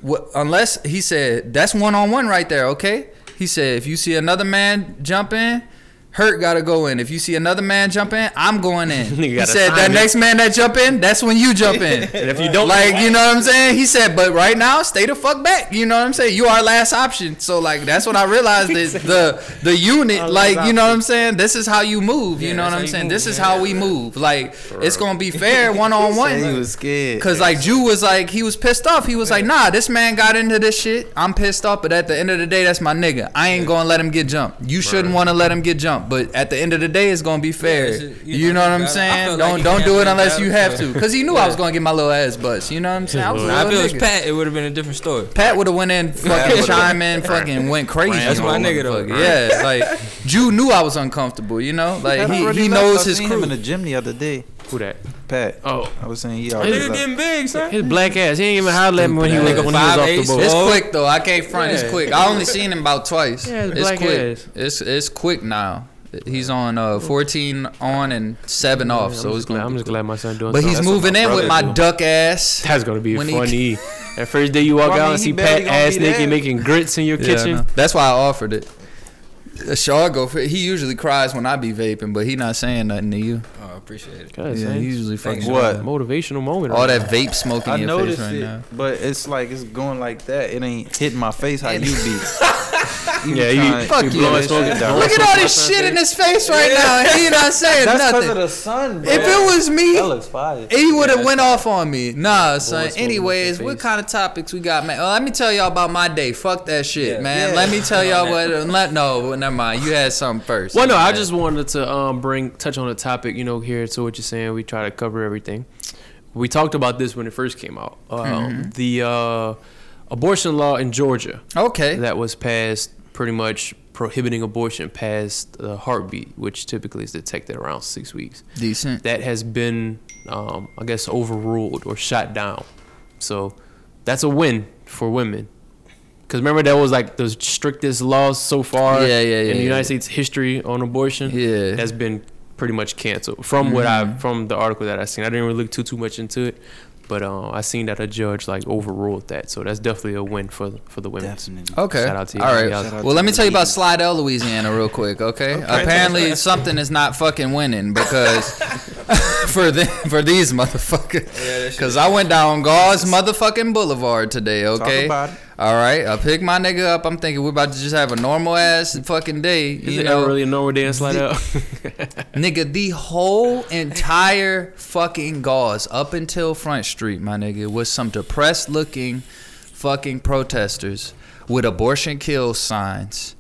what, unless he said that's one on one right there, okay?" He said, "If you see another man jump in." Hurt gotta go in. If you see another man jump in, I'm going in. Nigga he said that it. next man that jump in, that's when you jump in. and if you don't, like, you know what I'm saying? He said, but right now, stay the fuck back. You know what I'm saying? You are last option. So like, that's what I realized is the the unit. Like, you know what I'm saying? This is how you move. You know what I'm saying? move, This is yeah. how we move. Like, it's gonna be fair one on Said he one. was scared. Cause like Jew was like he was pissed off. He was like, nah, this man got into this shit. I'm pissed off, but at the end of the day, that's my nigga. I ain't gonna let him get jumped. You shouldn't want to let him get jumped, but at the end of the day, it's gonna be fair. it's just- you you know, know what I'm I- I saying? Don't you don't do it unless you have to. Cause he knew I was gonna get my little ass bust. You know what I'm saying? I was a Nah, if it was. Pat, it would have been a different story. Pat would have went in, fucking chime in, fucking went crazy. That's my nigga, though. Yeah, like Jew knew I was uncomfortable. You know, like he he knows his seen him in the gym the other day. who that? Pat. Oh, I was saying he already Nigga left. getting big, son. his black ass. He ain't even holler at me when he, Stupid was- when he was off the eight, boat. It's quick though. I can't front. It's quick. I only seen him about twice. Yeah, it's it's black quick. ass. It's it's quick now. He's on uh 14 on and seven off, I'm so just it's glad, gonna. I'm just quick. glad my son doing But something. he's That's moving my in with my brother duck ass. That's gonna be when he- funny. that first day you walk Well, I out mean, and see Pat ass be naked there. making grits in your Yeah, kitchen. know. That's why I offered it. Shaw go for it. He usually cries when I be vaping, but he not saying nothing to you. Oh, I appreciate it. God, Yeah, he usually fucking What? motivational moment. all right that vape smoke in I your face noticed right it, now. but it's like it's going like that. It ain't hitting my face how you be. Yeah, you- Fuck you you, blowing man. smoke Look. Look at all this shit in his face right now, and he not saying nothing. That's because nothing. of the sun, bro. If it was me, that looks fire. He would have Yeah, went off on me. Nah, son. Anyways, what kind of topics we got, man? Oh, let me tell y'all about my day. Fuck that shit, Yeah. man. Yeah. Let me tell y'all Yeah. what. Let no, well, never mind. You had something first. Well, no, I just wanted to um bring touch on a topic, you know, here to what you're saying. We try to cover everything. We talked about this when it first came out. Um, Mm-hmm. The uh, abortion law in Georgia okay. that was passed, pretty much prohibiting abortion past the heartbeat, which typically is detected around six weeks. Decent. That has been, um, I guess, overruled or shot down. So that's a win for women. Because remember, that was like the strictest laws so far Yeah, yeah, yeah, in the yeah. United States history on abortion. Yeah. That's been pretty much canceled from what I Mhm. from the article that I seen. I didn't really look too too much into it, but uh, I seen that a judge like overruled that. So that's definitely a win for the- for the women. Definitely. Okay. Shout out to you. All right. Shout out Well, let me tell you about ladies. Slidell, Louisiana, real quick. Okay. Apparently, something is not fucking winning because for the, for these motherfuckers. Yeah, that shit Because I went down Gause motherfucking Boulevard today. Okay. All right. I pick my nigga up. I'm thinking we're about to just have a normal ass fucking day. Is it know, really a normal day in Slidell? Nigga, the whole entire fucking Gause up until Front Street, my nigga, was some depressed looking fucking protesters with abortion kill signs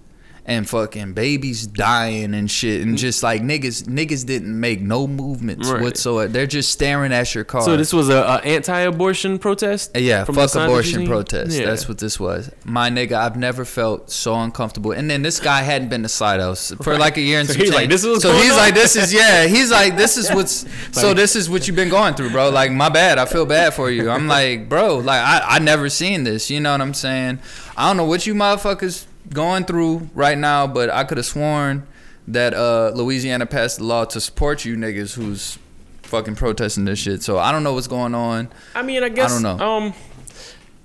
and fucking babies dying and shit and mm. just like niggas niggas didn't make no movements Right. whatsoever. They're just staring at your car. so this was a, a anti-abortion protest. Uh, yeah, fuck sign that you abortion protest. Yeah. That's what this was. My nigga, I've never felt so uncomfortable. And then this guy hadn't been to Slidell for like a year and So he's like. "This is so he's on?" like, this is yeah. He's like, this is what's. so this is what you've been going through, bro. Like my bad. I feel bad for you. I'm like, bro. Like I I never seen this. You know what I'm saying? I don't know what you motherfuckers going through right now, but I could have sworn that uh Louisiana passed the law to support you niggas who's fucking protesting this shit. So I don't know what's going on. I mean, I guess I don't know. Um,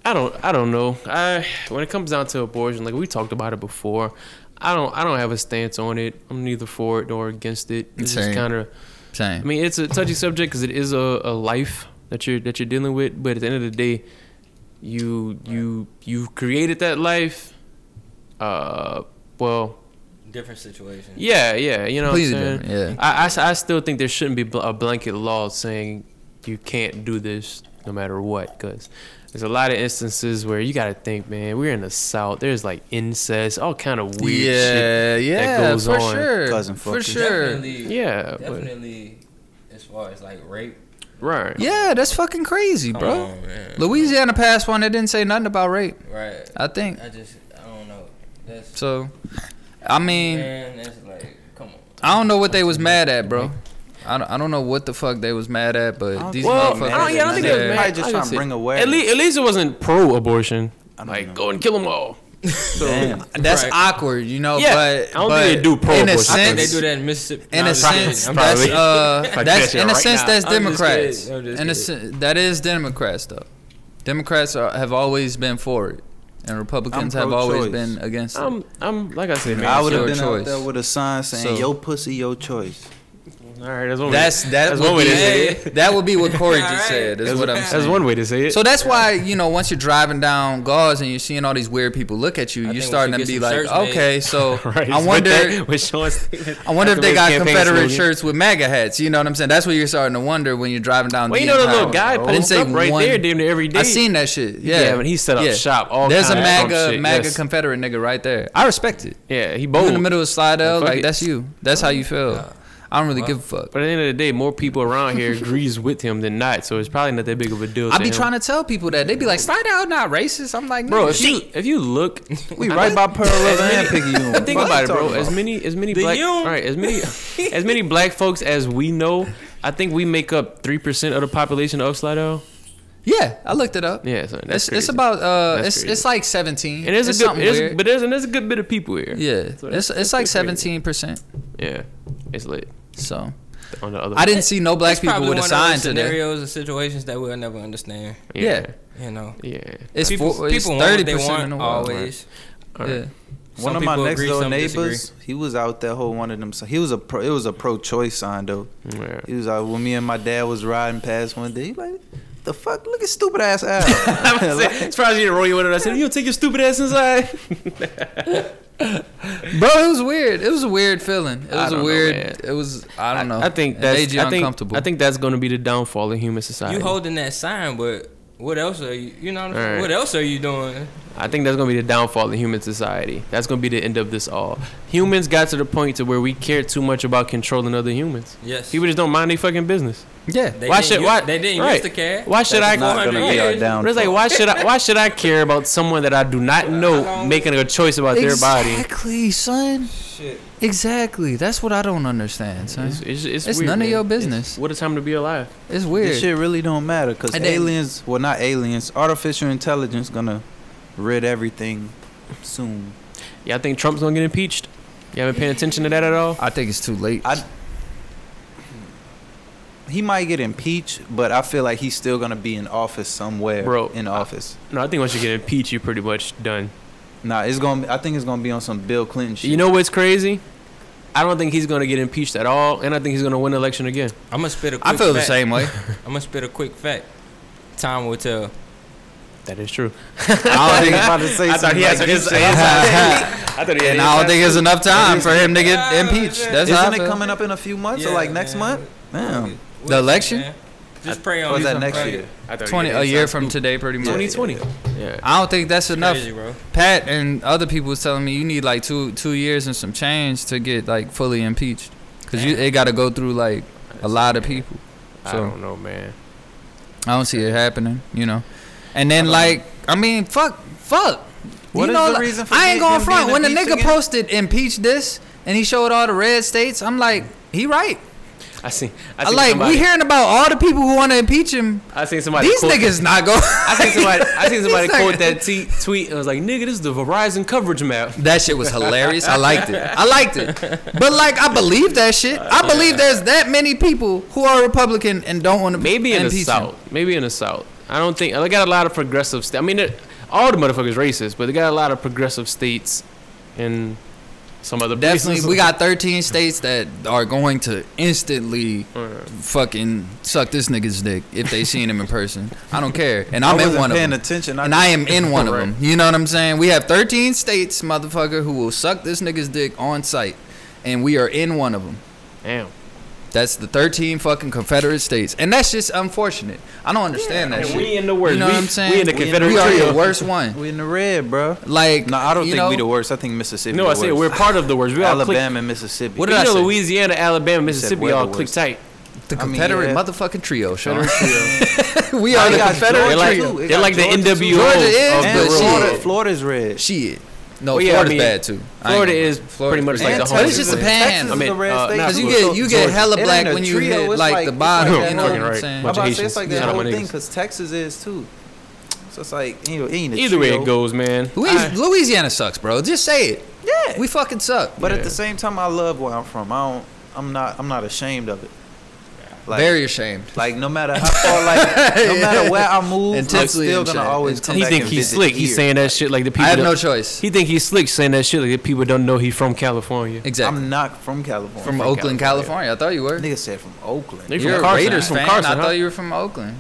I don't. I don't know. I when it comes down to abortion, like we talked about it before. I don't. I don't have a stance on it. I'm neither for it nor against it. It's just Same. kind of. Same. I mean, it's a touchy subject because it is a, a life that you're that you're dealing with. But at the end of the day, you you you've created that life. Uh, well, different situation. yeah, yeah. You know, what I'm saying? different, yeah. I, I, I still think there shouldn't be a blanket law saying you can't do this no matter what. Because there's a lot of instances where you got to think, man, we're in the South. There's like incest, all kind of weird yeah, shit. yeah, goes for on. sure, Cousin for fucking. sure. Definitely, Yeah, but- definitely. As far as like rape, Right. Yeah, that's fucking crazy, bro. on, man. Louisiana passed one that didn't say nothing about rape. right? I think I just, I don't know. That's so. I mean, man, that's like, come on. I don't know what they was mad at, bro. I don't, I don't know what the fuck they was mad at, but these Well, motherfuckers. I don't, yeah, I don't think they was mad. Probably just trying to bring see- awareness. At least, at least it wasn't pro-abortion. I don't Like, know. go and kill them all. Damn. That's Right. awkward, you know. Yeah, but I don't but think they do pro in a abortion. I think sense, they do that in Mississippi. in Nah, a I'm just sense, kidding. That's uh, that's in a right sense now. that's Democrats. kidding. I'm just In a kidding. sen- that is Democrats though. Democrats are, have always been for it, and Republicans have always pro-choice. been against it. I'm, I'm like I said, man. I would have your been choice. out there with a sign saying So- "Yo pussy, yo choice." All right, that's one. That's way, that that's would one way be to say it. that would be what Corey just Alright. said. Is That's, what I'm that's saying. one way to say it. So that's why you know once you're driving down Gause and you're seeing all these weird people look at you, I you're starting should to be like, shirts made. okay, so right, I with wonder. that- with I wonder if they got Confederate shirts with MAGA hats. You know what I'm saying? That's what you're starting to wonder when you're driving down. Well, the you know the little guy I didn't say up right one- there, damn near every day. I seen that shit. Yeah, Yeah, but he set up shop, all There's a kinds of Trump MAGA MAGA. Confederate nigga right there. I respect it. Yeah, he You bold. in the middle of Slidell, Fuck like that's you. That's how you feel. I don't really give a fuck. But at the end of the day, more people around here agrees with him than not, so it's probably not that big of a deal. I be trying to tell people that they be like Slidell not racist. I'm like, bro. nigga, If you if you look, We right by Pearl River and Picayune. think Fuck about it, bro. talking As many as many The black, all right, as many as many black folks as we know, I think we make up three percent of the population of Slidell. yeah, I looked it up. Yeah, son, that's It's, it's about uh, That's it's crazy. it's like 17. and there's it's a good, something there's, weird. but there's and there's a good bit of people here. yeah, So it's it's like 17 percent. Yeah, it's lit So on the other. I didn't see no black It's people with a sign of those today. scenarios and situations that we'll never understand. Yeah, You know, yeah. It's people, four, it's people want what 30 they percent want in the world. always. All right. Yeah. One of my next door some neighbors, he was out there holding one of them. He was a pro, it was a pro-choice sign though. Yeah. He was like when me and my dad was riding past one day. He like, the fuck, look at stupid ass Al. It's probably you to roll you with it. I said, "You don't take your stupid ass inside." Bro, it was weird. It was a weird feeling. It was a don't know, weird. it was. I don't know. I think It that's. made you I think, uncomfortable. I think that's going to be the downfall of human society. You holding that sign, but what else are you? You know, what, I'm saying? Alright. what else are you doing? I think that's going to be the downfall of human society. That's going to be the end of this all. Humans got to the point to where we care too much about controlling other humans. Yes. People just don't mind their fucking business. yeah. They why didn't should use- why they didn't right. used to care. Why should That's I? not gonna be our downfall. It's like why should I? Why should I care about someone that I do not know making a choice about their body? Exactly, son. Shit. Exactly. That's what I don't understand, son. It's, it's, it's, It's weird, none of man. your It's- business. what a time to be alive. It's weird. This shit really don't matter because And then- aliens, well not aliens, artificial intelligence gonna rid everything soon. Yeah, I think Trump's gonna get impeached. You haven't paying attention to that at all? I think it's too late. I, he might get impeached, but I feel like he's still gonna be in office somewhere. Bro, in office. No, I think once you get impeached, you're pretty much done. Nah, it's gonna. I think it's gonna be on some Bill Clinton shit. You know what's crazy? I don't think he's gonna get impeached at all, and I think he's gonna win the election again. I'm gonna spit a quick I feel the fact. same way. I'm gonna spit a quick fact. Time will tell. That is true. I don't think. about to say I thought he something had like his. this. I thought he had. and I don't think it's enough time for him to get impeached. That's Isn't it coming up in a few months or like next man. month? Damn. The election? Man. Just pray on Or that next Pray. year? I thought he Twenty had a year from today, pretty much. 2020. Yeah. I don't think that's enough. Crazy, bro. Pat and other people was telling me you need like two two years and some change to get like fully impeached, cause you it got to go through like a lot of people. I So don't know, man. I don't see it happening, you know. And then like I mean, fuck, fuck. What you is know, the like, reason for I ain't him going being front. When the impeached nigga again? posted impeach this and he showed all the red states, I'm like, he right. I see. I I like somebody, we hearing about all the people who want to impeach him. I seen somebody. These quote- niggas not going. I seen somebody. I seen somebody quote that t- tweet and was like, "Nigga, this is the Verizon coverage map." That shit was hilarious. I liked it. I liked it. But like, I believe that shit. I believe there's that many people who are Republican and don't want to Maybe in the impeach him. South. Maybe in the South. I don't think they got a lot of progressive. St- I mean, all the motherfuckers racist, but they got a lot of progressive states in some other Definitely, places. we got 13 states that are going to instantly Alright. fucking suck this nigga's dick if they seen him in person. I don't care, and I I'm in wasn't one of paying them. attention. And I am in one of Right. them. You know what I'm saying? We have 13 states, motherfucker, who will suck this nigga's dick on site, and we are in one of them. Damn. That's the 13 fucking Confederate states, and that's just unfortunate. I don't understand that And shit. we in the worst. You know we, what I'm saying? We in the Confederate we are the worst one. We in the red, bro. Like, No, I don't think know, we the worst. I think Mississippi. No, I the said worst. we're part of the worst. We all click. Alabama and Mississippi. What You did I know, say? Louisiana, Alabama, Mississippi we're all the click worst. tight. The I mean, Confederate yeah. motherfucking trio, Sean. Confederate we are they the got Confederate They're like, trio. They they're like the Georgia too. NWO Georgia is, of but. Florida, world. Florida's red. Shit. No, Well, yeah, I Florida's mean, bad too. I ain't Florida gonna- is pretty much like And the But home. it's just a Texas pan. I mean, a red uh, state nah, Because you get you Georgia. get hella It black when you trio, hit like like- the bottom. like you that know whole- what I'm saying? I'm about to say it's like Haitians. that Shout whole thing because Texas is too. So it's like you know, ain't a Either way it goes, man. Louis- I- Louisiana sucks, bro. Just say it. Yeah. We fucking suck. But Yeah. at the same time, I love where I'm from. I don't. I'm not. I'm not ashamed of it. Like, Very ashamed. Like no matter how far, like no matter where I move, I'm still gonna ashamed. always come he back think and he's visit slick. He's saying that shit like the people. I have don't- no choice. He think he's slick saying that shit like the people don't know he's from California. Exactly. I'm not from California. from from Oakland, California. California. I thought you were. Nigga said from Oakland. They You're from a Carson. Raiders From fan. Carson, I huh? thought you were from Oakland.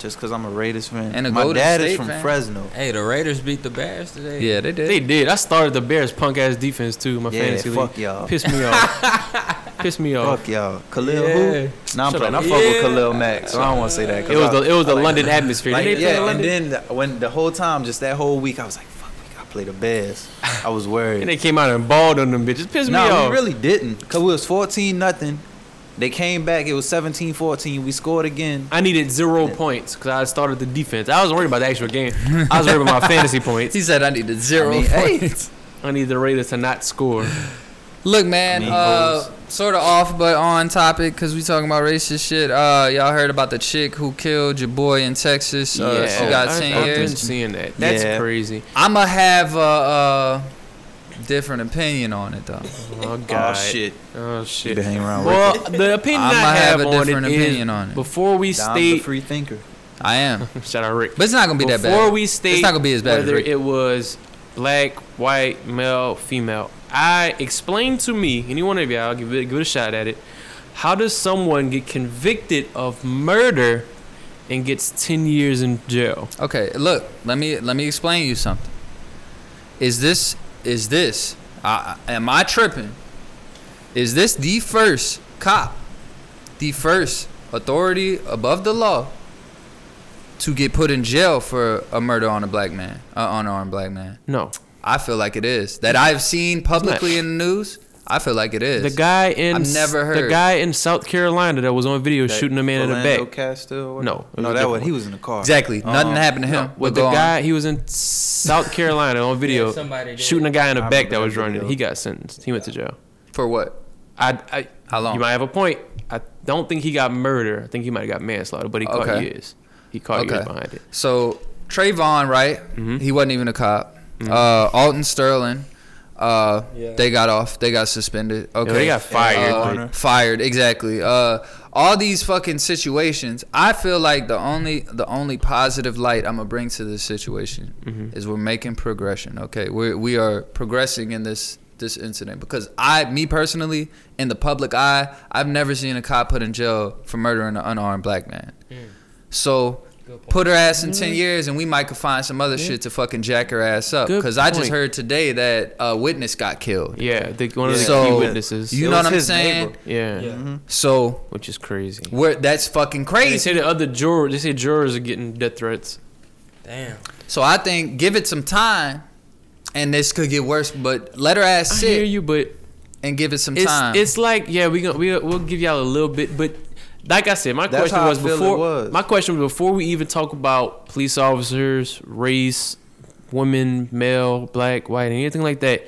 Just because I'm a Raiders fan. And a My Golden dad State is from fan. Fresno. Hey, the Raiders beat the Bears today. Yeah, they did. They did. I started the Bears punk ass defense too. My Yeah, fantasy fuck league. y'all. Pissed me off. Pissed me off. Fuck y'all. Khalil Yeah. who? Nah, I'm Shut playing. I up. fuck with Khalil Mack, so I don't want to say that. 'cause It was I- the it was the like London him. atmosphere. Like, Did yeah, in and then the, when the whole time, just that whole week, I was like, fuck, we gotta play the Bears. I was worried. And they came out and balled on them bitches. Pissed me No, off. we really didn't. Cause we was 14 nothing. They came back. It was 17-14. We scored again. I needed zero points because I started the defense. I wasn't worried about the actual game. I was worried about my fantasy points. He said I needed zero I mean, hey. points. I need the Raiders to not score. Look, man, I mean, uh, sort of off but on topic because we talking about racist shit. Uh, y'all heard about the chick who killed your boy in Texas? Uh, she got I, 10 I've been seeing that. That's Yeah. crazy. I'ma have a, a different opinion on it though. Oh, oh god. Oh shit. Oh You shit. been hanging around Well, Ricky. the opinion I'ma I have have, a on different it is opinion on it. before we I'm the state. free thinker. I am, Shout out Rick. but it's not gonna be that bad. Before we state, it's not gonna be as bad as whether Rick. it was black, white, male, female. I explain to me, any one of y'all, give it, give it a shot at it. How does someone get convicted of murder and gets ten years in jail? Okay, look, let me let me explain you something. Is this is this? Uh, am I tripping? Is this the first cop, the first authority above the law to get put in jail for a murder on a black man, uh, unarmed black man? No, I feel like it is. That I've seen publicly in the news. I feel like it is. the guy in I've never the guy in South Carolina that was on video That shooting a man in the back. Castile, or what? No, no, that different was he was in the car. exactly. Nothing Um, happened to him. With but the go on. guy, he was in South Carolina on video Yeah, somebody shooting a guy in the I back that was running. He got sentenced. He went to jail. for what? I, I How long? You might have a point. I don't think he got murder. I think he might have got manslaughter, but he caught Okay. years. He caught Okay. years behind it. So Trayvon, right? Mhm. He wasn't even a cop. Uh, Alton Sterling, uh, Yeah. they got off. They got suspended. Okay, they got fired, Uh, fired exactly. Uh, all these fucking situations. I feel like the only the only positive light I'm gonna bring to this situation Mhm. is we're making progression. Okay, we we are progressing in this this incident because I, me personally, in the public eye, I've never seen a cop put in jail for murdering an unarmed black man. So put her ass in 10 years and we might could find some other shit to fucking jack her ass up because i just heard today that a witness got killed Yeah, the, one of the So, key witnesses. you It know what i'm saying neighbor. yeah, Yeah. Mhm. so which is crazy. we're, that's fucking crazy. They say the other jurors. They say jurors are getting death threats. Damn. so i think give it some time and this could get worse but let her ass sit I hear you, but and give it some it's time it's like yeah, we gonna we we'll give y'all a little bit, but like I said, my That's question how I was feel it before was. my question was before we even talk about police officers, race, women, male, black, white, anything like that.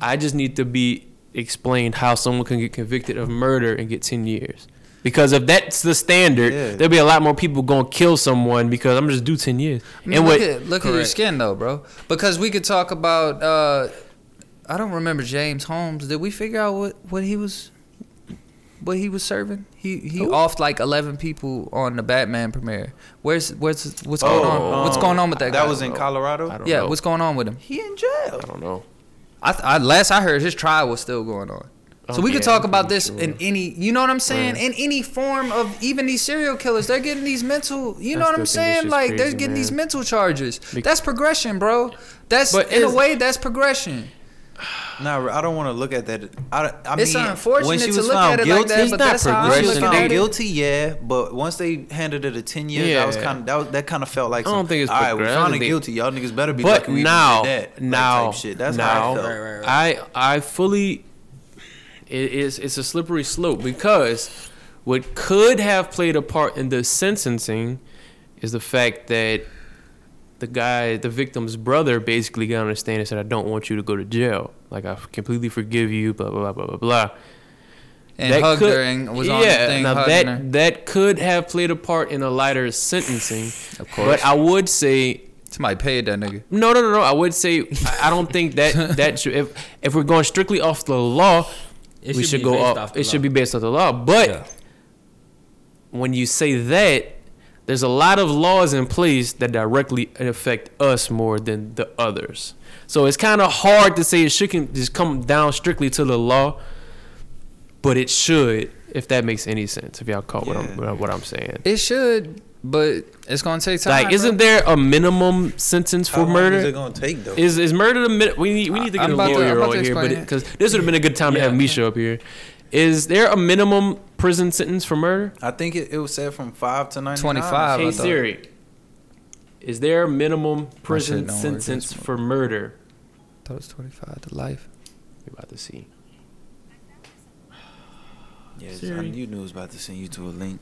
I just need to be explained how someone can get convicted of murder and get ten years. Because if that's the standard, Yeah. there'll be a lot more people gonna kill someone because I'm just do ten years. I mean, and look what? at look at your skin though bro because we could talk about uh i don't remember james holmes did we figure out what what he was what he was serving he he Who? offed like 11 people on the batman premiere where's where's what's going Oh, on what's um, going on with that guy? That guy? was in I Colorado. don't yeah know. what's going on with him He in jail. I don't know. I, th- I last i heard his trial was still going on so Oh, we could talk I'm about this sure. in any you know what i'm saying Right. in any form of even these serial killers they're getting these mental you know I what i'm saying like just they're crazy, getting these mental charges Bec- that's progression bro that's But in a way that's progression Nah, I don't want to look at that. I, I It's mean, unfortunate when she to look found at it like that, It's but not that's how I when she was progression. look found at it. guilty, yeah. But once they handed her the ten years, that was kind of that, was- that kind of felt like I don't think it's all right. We progressive. found her guilty. Y'all niggas better be But lucky we now, did that. Now, type shit. That's now, how I felt. Right, right, right. I I fully it is it's a slippery slope because what could have played a part in the sentencing is the fact that the guy, the victim's brother, basically got on the stand and said, "I don't want you to go to jail. Like I completely forgive you." Blah blah blah blah blah blah. And That hugged could- her and was on the yeah, thing now that her. that could have played a part in a lighter sentencing. Of course. But I would say Somebody paid that nigga. no, no, no, no. I would say I I don't think that that should. If if we're going strictly off the law, It we should should go based off. off the it should be based off the law. But Yeah. when you say that, there's a lot of laws in place that directly affect us more than the others. So it's kind of hard to say it shouldn't just come down strictly to the law, but it should, if that makes any sense. If y'all caught what I'm what I'm saying. It should, but it's gonna take time. Like, isn't bro. there a minimum sentence How for long murder? is it gonna take though? Is is murder the minute? We need we need to get I'm a about to- lawyer on here, but because this would have been a good time to have Yeah. Misha up here. Is there a minimum prison sentence for murder? I think it, it was said from five to ninety 25. I Hey thought- Siri, is there a minimum prison sentence for murder? I thought it was 25 to life. We're about to see. Yeah, Siri. I knew it was about to send you to a link.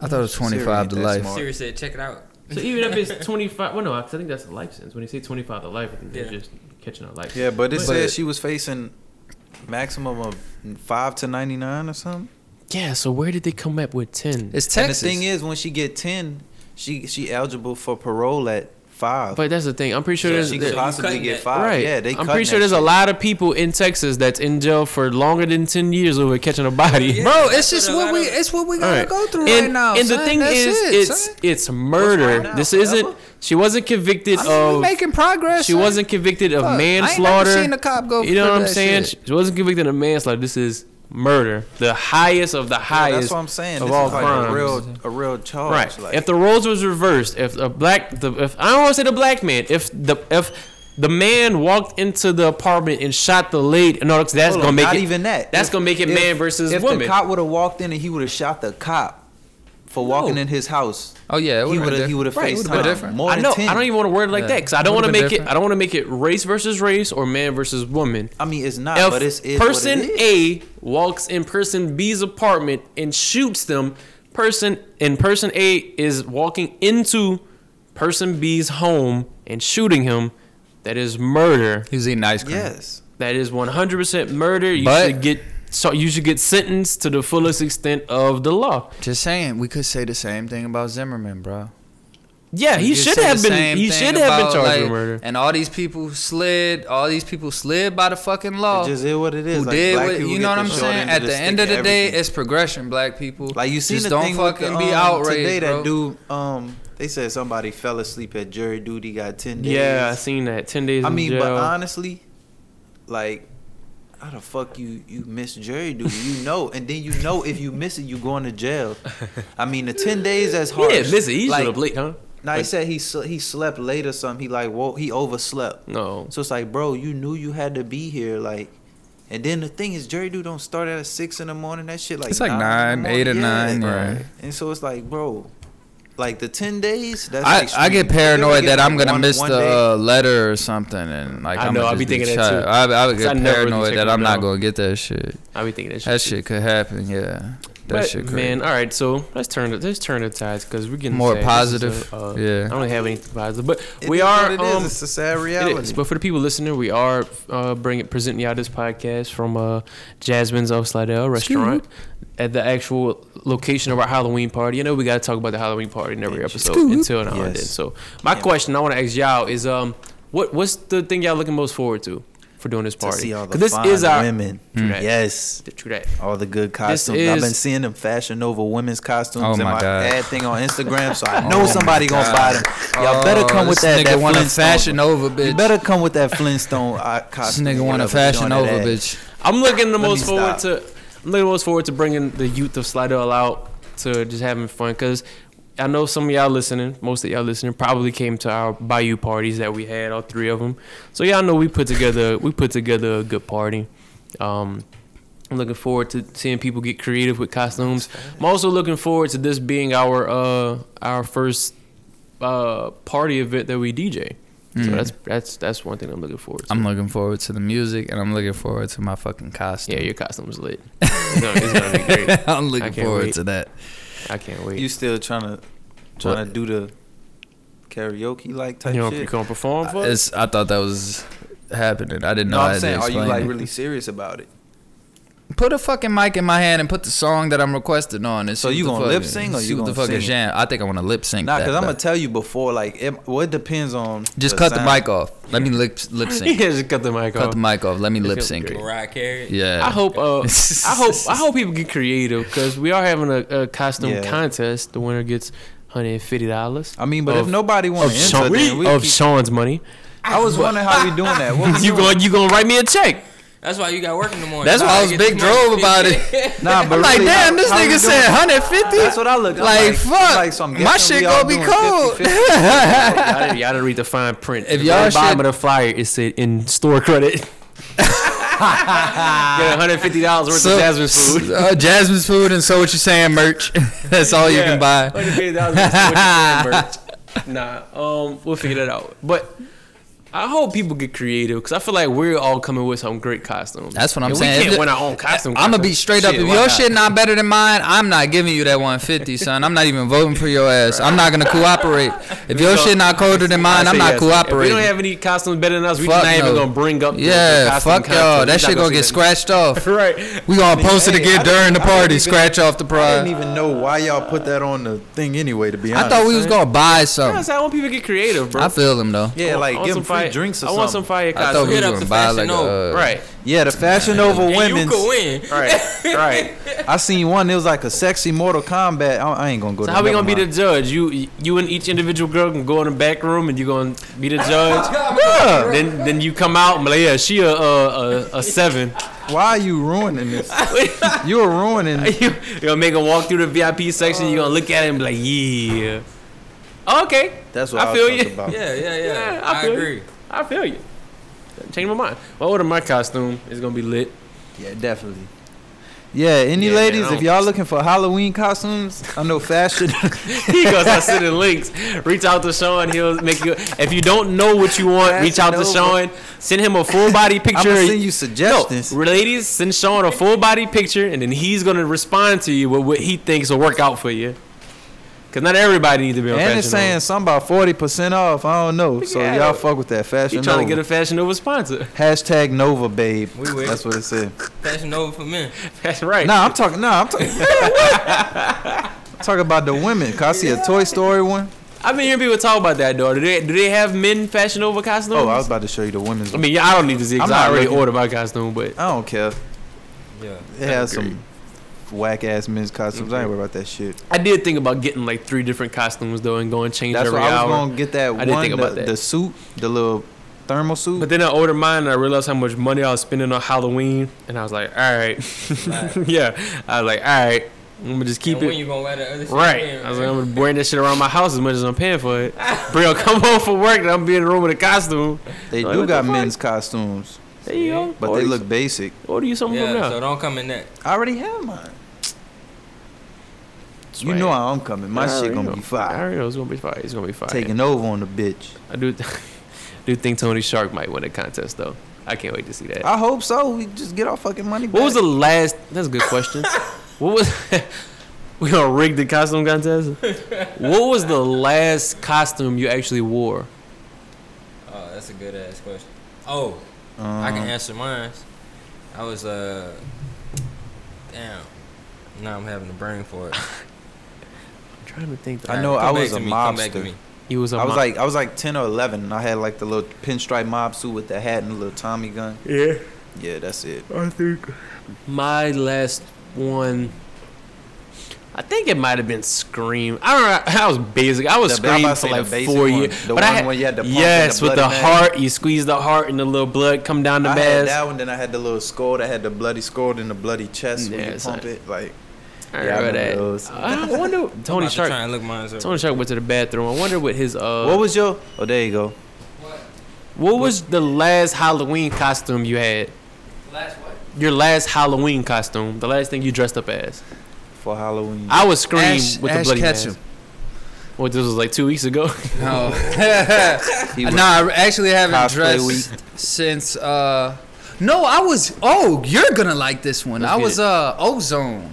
I thought it was 25 ain't to life. smart. Siri said, check it out. So even if it's twenty five, well, no, I think that's a life sentence. When they say twenty five to life, I think they're just catching a life. Yeah, but it But- said she was facing maximum of five to ninety nine or something. Yeah. So where did they come up with ten? It's Texas. And Texas. the thing is, when she get ten, she she eligible for parole at five. But that's the thing. I'm pretty sure so there's she could possibly get that. five. Right. Yeah, they. I'm pretty sure that there's a lot of people in Texas that's in jail for longer than ten years over catching a body. Yeah. Bro, it's just what a what lot we of- it's what we gotta Alright. go through and, right now. And the son. thing is, it, it's son. it's murder. now, this forever? isn't. She wasn't convicted I mean, of. making progress. She son. wasn't convicted of Fuck, manslaughter. I ain't never seen a cop go. you know what I'm saying? shit. She wasn't convicted of manslaughter. This is murder, the highest of the Yeah, highest. that's what I'm saying. of This all is like crimes. a real a real charge. Right. Like, if the roles was reversed, if a black, the, if I don't want to say the black man, if the if the man walked into the apartment and shot the lady, no, that's Hold gonna on, make not it. even that. That's If- gonna make it if- man versus if woman. If the cop would have walked in and he would have shot the cop for walking in his house, Oh yeah, it he would've would have been he would have different. Right, faced would've been time. different. More I than know. 10. I don't even want to word it like Yeah. that because I don't want to Would've been make it. I don't want to make it race versus race or man versus woman. I mean, it's not, if but it's, it's person what it is. A walks in person B's apartment and shoots them, person and person A is walking into person B's home and shooting him, that is murder. He's eating ice cream. Yes. That is 100% murder. You But- should get so you should get sentenced to the fullest extent of the law. Just saying, we could say the same thing about Zimmerman, bro. Yeah, he We could should have been. He should have been charged like, with murder. And all these people slid. All these people slid by the fucking law. It just is what it is. who Like, did what, you know what I'm saying? At of the end of the day, everything. it's progression, black people. Like you see, Just the don't thing with fucking the, be um, outraged, today. bro. That dude, um, they said somebody fell asleep at jury duty, got ten days. Yeah, I seen that. Ten days. I in mean, jail. but honestly, like, how the fuck you you miss jury duty? You know, and then you know if you miss it, you going to jail. I mean, the ten days that's he hard. didn't miss it. He like, should have late, huh? Now he said he sl- he slept late or something. He like woke, he overslept. No. So it's like, bro, you knew you had to be here, like. And then the thing is, jury duty don't start at six in the morning. That shit like It's like in the nine, eight or morning. nine. Right. And so it's like, bro, like the ten days. That's I, I get paranoid get, that I'm gonna one- miss one the uh, letter or something, and like I I'm know, I'll be thinking that too. I, I would 'Cause get I never really paranoid that I'm not gonna get that shit. I be thinking that shit. That shit could happen. Yeah, that But, shit. Crazy. man, all right. So let's turn the let's turn the tides because we're getting More sad. Positive. is a, uh, Yeah. I don't really have anything positive, but It we is are. what it is. um, It's a sad reality. is. But for the people listening, we are uh, bringing presenting y'all this podcast from uh, Jasmine's of Slidell restaurant at the actual location of our Halloween party. You know, we got to talk about the Halloween party in every episode until now and then. Yes. So my Yeah. question I want to ask y'all is, um, what what's the thing y'all looking most forward to for doing this to party? see all the 'Cause this fine is our women. True that. Yes. True that. All the good This costumes. I've been seeing them Fashion over women's costumes Oh in my my God. ad thing on Instagram, so I know Oh somebody gonna God. buy them. Y'all better come with Oh, that. This that nigga want a Flintstone- fashion over, bitch. You better come with that Flintstone uh, This costume. nigga want to fashion over, is. bitch. I'm looking the Let most forward stop. to. I'm looking most forward to bringing the youth of Slidell out to just having fun because I know some of y'all listening, most of y'all listening, probably came to our Bayou parties that we had, all three of them. So y'all know we put together we put together a good party. Um, I'm looking forward to seeing people get creative with costumes. I'm also looking forward to this being our uh our first uh party event that we DJ. So Mm. that's that's that's one thing I'm looking forward to. I'm looking forward to the music, and I'm looking forward to my fucking costume. yeah, your costume's lit. It's gonna, it's gonna be great. I'm looking forward wait. to that. I can't wait. You still trying to trying to do the karaoke like type you know, you shit? gonna perform for us? It's, I thought that was happening. I didn't know. No, I I'm had saying, are you like it. really serious about it? Put a fucking mic in my hand and put the song that I'm requesting on. And So you what gonna lip fucking- sync or you what the gonna fucking sing? jam? I think I want to lip sync. Nah, that, because I'm gonna tell you before, like, it, well, it depends on. just cut the mic off. Let me lip lip yeah, sync. just cut the mic cut off. Cut the mic off. Let me lip feels sync great. Mariah Carey. Yeah. I hope. Uh, I hope. I hope people get creative because we are having a, a costume Yeah. contest. The winner gets hundred and fifty dollars. I mean, but Of- if nobody wants Of, enter, Sean, then we of keep, Sean's money. I was wondering how we doing that. What we You doing? going? You gonna write me a check? That's why you got work in the morning. That's Nah, why I was big drove about it. Nah, but I'm like, really, damn, how- this how nigga said 150. That's what I look. I'm Like, fuck. Like, so My shit gonna be cold. 50-50. y'all, didn't, y'all didn't read the fine print. If The y'all very bottom of the flyer, it said in store credit. Get one hundred fifty dollars worth So- of Jasmine's food. Uh, Jasmine's food and so what you saying merch. That's all you can buy. Hundred fifty dollars worth of merch. Nah, um, we'll figure that out. But I hope people get creative because I feel like we're all coming with some great costumes. That's what I'm And saying. We If can't win our own costume. I'm gonna be contest. straight up. Shit, If why your not? shit not better than mine, I'm not giving you that 150, son. I'm not even voting for your ass. I'm not gonna cooperate. If your So- shit not colder than mine, I I'm say not yes. If we don't have any costumes better than us, we Fuck just not even gonna bring up. the- the Yeah, fuck y'all. That We shit not gonna get that. scratched off. right. We gonna post it again I during the party. even- Scratch off the prize. I prize. didn't even know why y'all put that on the thing anyway. To be honest, I thought we was gonna buy Yeah, something. so I want people to get creative, bro. I feel them though. yeah, like give them free fire- drinks or I something. want some fire I thought costumes. we Hit was up gonna the buy Fashion like a. Nova. Uh, Right, Yeah, the Fashion Nova And you women's. could win. right, right. I seen one. It was like a sexy Mortal Kombat. I, I ain't gonna go. So there, how we gonna be the judge? You, you and each individual girl can go in the back room, and you gonna be the judge. Yeah. then, then you come out and be like, yeah, she a a, a, a seven. Why are you ruining this? You're ruining. you you gonna make them walk through the VIP section. You're gonna look at it and be like, yeah. Okay, That's what I I, feel was you. about. Yeah, yeah, yeah. Yeah, I I, feel you. I feel you. Change my mind. Well, order my costume It's gonna be lit. Yeah, definitely. Yeah, any Yeah, ladies, I if y'all looking for Halloween costumes, I know fashion. he goes, I send in links. Reach out to Sean. He'll make you. If you don't know what you want, reach out to Sean. Send him a full body picture. I'm send you suggestions. No, ladies, send Sean a full body picture, and then he's gonna respond to you with what he thinks will work out for you. Cause not everybody needs to be on And Fashion it's saying Nova. something about forty percent off. I don't know. So Yeah. y'all fuck with that He fashion. trying Nova. to get a Fashion Nova sponsor. Hashtag Nova babe. We will. That's what it said. Fashion Nova for men. That's right. Nah, I'm talking. Nah, I'm talking. talking about the women. Cause I see a Toy Story one. I've been hearing people talk about that though. Do they do they have men Fashion Nova costumes? Oh, I was about to show you the women's. I mean, yeah, I don't need to see. Cause I'm I already looking. ordered my costume, but I don't care. Yeah. It has some whack ass men's costumes. I ain't worried about that shit. I did think about getting like three different costumes though and going change That's every why I was hour. gonna get that I did one, think about the, that. the suit, the little thermal suit. But then I ordered mine and I realized how much money I was spending on Halloween, and I was like, all right, yeah. I was like, all right, I'm gonna just keep and when it. you gonna wear the other shit Right. again, I was like. I'm gonna bring that shit around my house as much as I'm paying for it. Bro, come home from work and I'm be in the room with a costume. they Like, do what got the men's costumes, There you go. but order they you- look basic. Order you something from Yeah, now. so don't come in that. I already have mine. You Swag. know how I'm coming. My I shit gonna know. be I fire. already know it's gonna be fire. It's gonna be fire. Taking over on the bitch. I do, do think Tony Shark might win a contest though. I can't wait to see that. I hope so. We just get our fucking money back. What was the last? That's a good question. what was? we gonna rig the costume contest. What was the last costume you actually wore? Oh, that's a good ass question. Oh, I can Um, answer mine. I was uh, damn. Now I'm having a brain for it. I'm trying to think. I know I was a me, come back to mobster. me. he was. A I was mo- like I was like ten or eleven. and I had like the little pinstripe mob suit with the hat and the little Tommy gun. yeah. Yeah, that's it. I think my last one. I think it might have been Scream. I don't know. I was basic. I was The- Scream for like basic four one. years. The but I one had, where you had the pump and the yes, with the mask. heart. You squeeze the heart and the little blood come down the I had mask. that one. Then I had the little skull that had the bloody skull and the bloody chest when Yeah, you son. pump it. Like I Yeah, I remember remember that. those. I wonder. I'm Tony about to Shark. try and look mine up. Tony Shark went to the bathroom. I wonder what his uh. What was your? Oh, there you go. what was the last Halloween costume you had? Last what? Your last Halloween costume. The last thing you dressed up as. For Halloween. I was Scream Ash- with the Ash bloody Ketchum. mask. What this was like two weeks ago. No. No, was- I actually haven't Cosplay dressed week. since. uh No, I was. Oh, you're gonna like this one. Let's I get was it. uh Ozone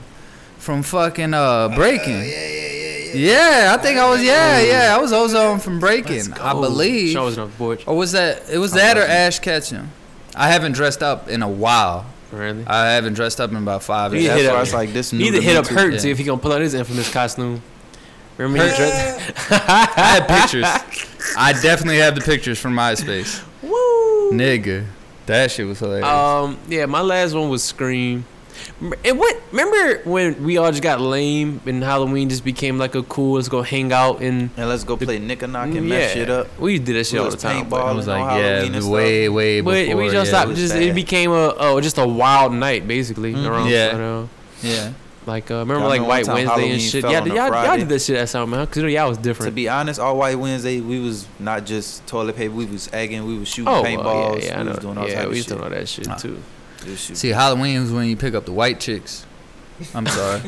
from fucking uh Breaking. yeah, yeah, yeah, yeah. Yeah, I think I was. Yeah, yeah. I was Ozone from Breaking. I believe. Show us enough board. Or was that? It was that or Ash Ketchum. I haven't dressed up in a while. Really? I haven't dressed up in about five You years. hit That's up- why I was like, this new Need to to hit up too. Hurt yeah. see if he gonna pull out his infamous costume. Remember he dressed. I had pictures. I definitely have the pictures from MySpace. Woo! Nigga, that shit was hilarious. Um, yeah, my last one was Scream. Rem- And what? Remember when we all just got lame and Halloween just became like a cool? Let's go hang out and And let's go play Nick and Knock and yeah, mess shit up. We did that shit We all the time. paintballing. But, I was like, yeah, Halloween and stuff. way, way but we just yeah. stopped. was Just bad. it became a oh, just a wild night basically. Mhm. around, Yeah. but, uh, Yeah. like uh, remember like White one time Wednesday and shit. Yeah, on a y'all, y'all did that shit at something, man. Cause you know y'all was different. To be honest, all White Wednesday, we was not just toilet paper. We was egging. We was shooting oh, paintballs. well, yeah, yeah, I we know. was doing all yeah, type we of was shit. doing all that shit too. This shit. See, Halloween was when you pick up the white chicks. I'm sorry,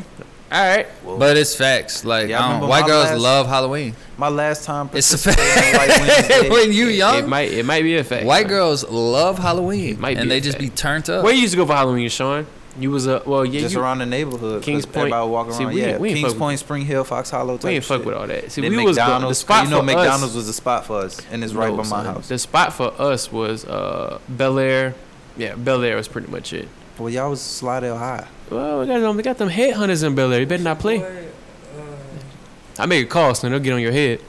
All right. Whoa. but it's facts. Like Yeah, I I don't- white girls last- love Halloween. my last time It's a participating White fact. When you young, It young, might it might be a fact. white girls love Halloween, It might and they a just be turned up. Where you used to go for Halloween, Sean? You was a well, yeah. just you, around the neighborhood. Kings Point- Everybody walking See, around. we yeah, ain't- we ain't Kings fuck Point, Spring Hill, Fox Hollow. Type we ain't fuck shit. with all that. See, Then we was go, the spot you know for McDonald's us, was the spot for us, and it's right No, by my son. house. The spot for us was uh, Bel Air. Yeah, Bel Air was pretty much it. Well, y'all was Slidell High. Well, we got them, we got them headhunters in Bel Air. You better not play. I make a call, son. They'll get on your head.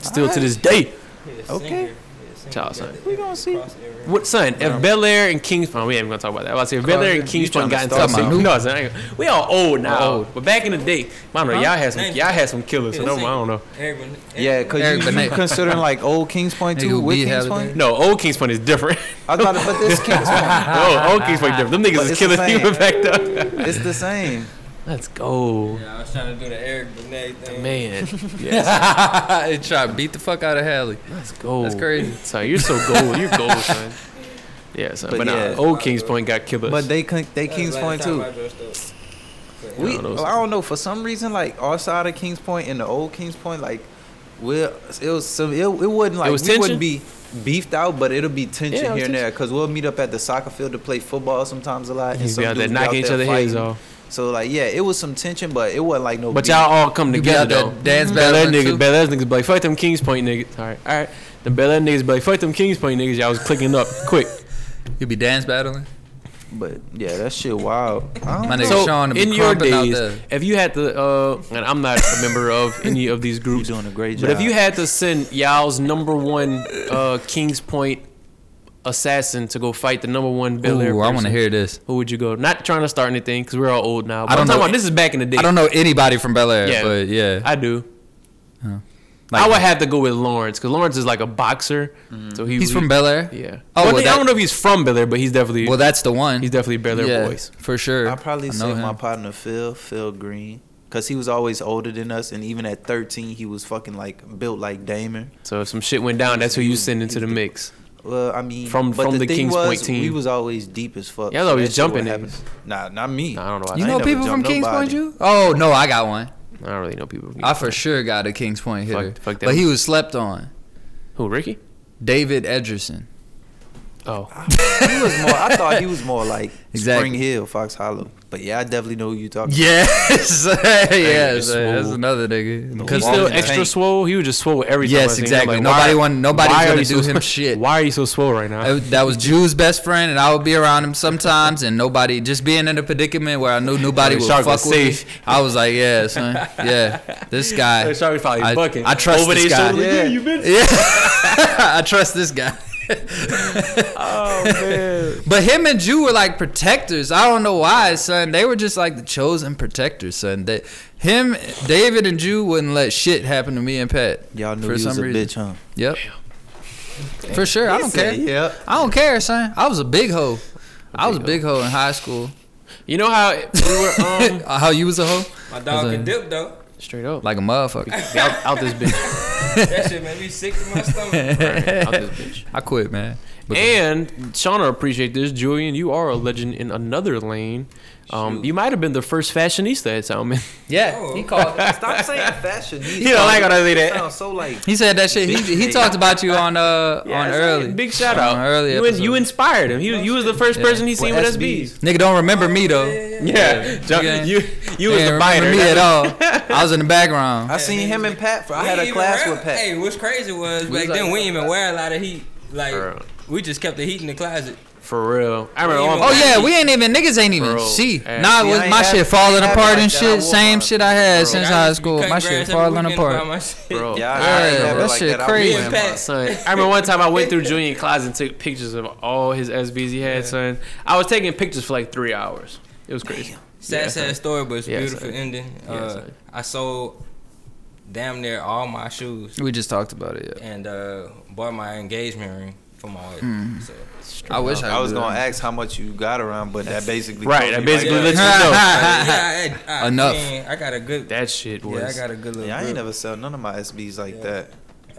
Still to this day. Okay. Child, son. We gonna see. What son? If Bel Air and Kings Point, we ain't gonna talk about that. I was say if Bel Air and Kings Point got into tryna something. my- No, son, ain't- we all old now. old. But back in the day, I don't know. Huh? Y'all had some. Y'all had some killers. So no, I don't know. Yeah, cause you, you considering like old Kings Point too with beat Kings Point. No, old Kings Point is different. I thought, but this Kings Point, oh, old Kings Point is different. Them niggas is it's killing the same. people back there. it's the same. Let's go, Yeah, I was trying to do the Eric Benet thing. man. Yes, they try to beat the fuck out of Halle. let's go. That's crazy. So you're so gold. You're gold, son. Yeah, son. But, But nah, yeah. old Kings Point got killers. But they con- they That Kings Point too. I. We, I don't know. I don't know. For some reason, like our side of Kings Point and the old Kings Point, like, we it was some. It, it wouldn't like was we tension? wouldn't be beefed out, but it'll be tension Yeah, it was here and there because we'll meet up at the soccer field to play football sometimes a lot. And you some be out there knocking each there other heads fighting. off. So like, yeah, it was some tension, but it wasn't like no. But beef. y'all all come You be together out there though. dance Bel Air battling niggas, too? Bel Air niggas be like, fuck them Kings Point niggas. All right, all right. The Bel Air niggas be like, fuck them Kings Point niggas. Y'all was clicking up quick. You be dance battling. But yeah, that shit wild. I My nigga So Sean to be in your days, if you had to, uh, and I'm not a member of any of these groups, you groups, doing a great job. but if you had to send y'all's number one uh, Kings Point assassin to go fight the number one Bel Air, Ooh, I want to hear this. Who would you go? Not trying to start anything because we're all old now. But I don't I'm talking know- about this is back in the day. I don't know anybody from Bel Air, Yeah. but yeah. I do. Like, I would have to go with Lawrence because Lawrence is like a boxer. Mm-hmm. So he, he's he- from Bel Air. Yeah. Oh, well, I don't know if he's from Bel Air, but he's definitely Well, that's the one. he's definitely Bel Air yeah, boys. for sure. I probably I say know my partner Phil, Phil Green, because he was always older than us, and even at 13, he was fucking like built like Damon. So if some shit went down, that's who you send into the mix. Well, I mean, From- but from the thing Kings was, Point team. we was always deep as fuck. Yeah, I was so always jumping would Nah, not me. Nah, I don't know. You I know people from jumped Kings Point, nobody. you? Oh no, I got one. I don't really know people. From I for sure got a Kings Point hitter, Fuck- fuck that but he was slept on. Who? Ricky? David Edgerson. Oh, he was more. I thought he was more like Exactly. Spring Hill, Fox Hollow. But yeah, I definitely know who you talking. Yes, yes, it's that's swole. another nigga. he's still extra tank. swole. He was just swole every time. Yes, exactly. Like, Nobody want- nobody why are gonna do so- him shit. Why are you so swole right now? That that was Jew's best friend, and I would be around him sometimes, and nobody just being in a predicament where I knew nobody Like, would Shark fuck with safe. me. I was like, yeah, son, yeah, this guy. Shark probably I, bucking. I trust Over this guy. shoulder, yeah, yeah, you bitch. Yeah. I trust this guy. oh man! But him and Jew were like protectors. I don't know why, son. They were just like the chosen protectors, son. That him, David, and Jew wouldn't let shit happen to me and Pat. Y'all knew for he was a reason. bitch, huh? Yep. Damn. For sure, he I don't said, care. Yep. I don't care, son. I was a big hoe. I big was a big hoe in high school. You know how we were um, how you was a hoe? My dog can dip though. Straight up. Like a motherfucker. out, out this bitch. that shit made me sick my stomach. This bitch. I quit, man. But and Shauna, appreciate this. Julian, you are a legend in another lane. Um, you might have been the first fashionista at Salmen. Yeah, oh. he called. Stop saying fashionista. don't like when I say that. Sounds so like he said that shit. He, he talked about you on uh yeah, on early. Big shout out. Early you, you, inspired him. You, you was the first yeah. person he seen with SBs. Nigga don't remember me though. Yeah, yeah. You you was the biter. me at all. I was in the background. I seen him and Pat. For, I had a class with Pat. Hey, what's crazy was back then we didn't even wear a lot of heat. Like we just kept the heat in the closet. For real. I remember. One oh yeah, we ain't even niggas ain't even Bro, shit. And nah, was my shit falling apart and shit. Same shit I had Bro, since I, high school. My shit falling apart. Bro, yeah, yeah that like shit that. crazy. I, son. I remember one time I went through Julian closet, and took pictures of all his SBs he had. Yeah. Son, I was taking pictures for like three hours. It was crazy. Damn. Sad, yeah, sad story, but it's yeah, beautiful son. ending. Uh, I sold damn near all my shoes. We just talked about it. yeah. And uh, bought my engagement ring from all. Mm. So I wish I, I was gonna ask how much you got around, but that basically right. That basically right lets you know enough. Man, I got a good that shit. Was, yeah, I got a good. Little yeah, I ain't ever never sell none of my SBs like yeah, that.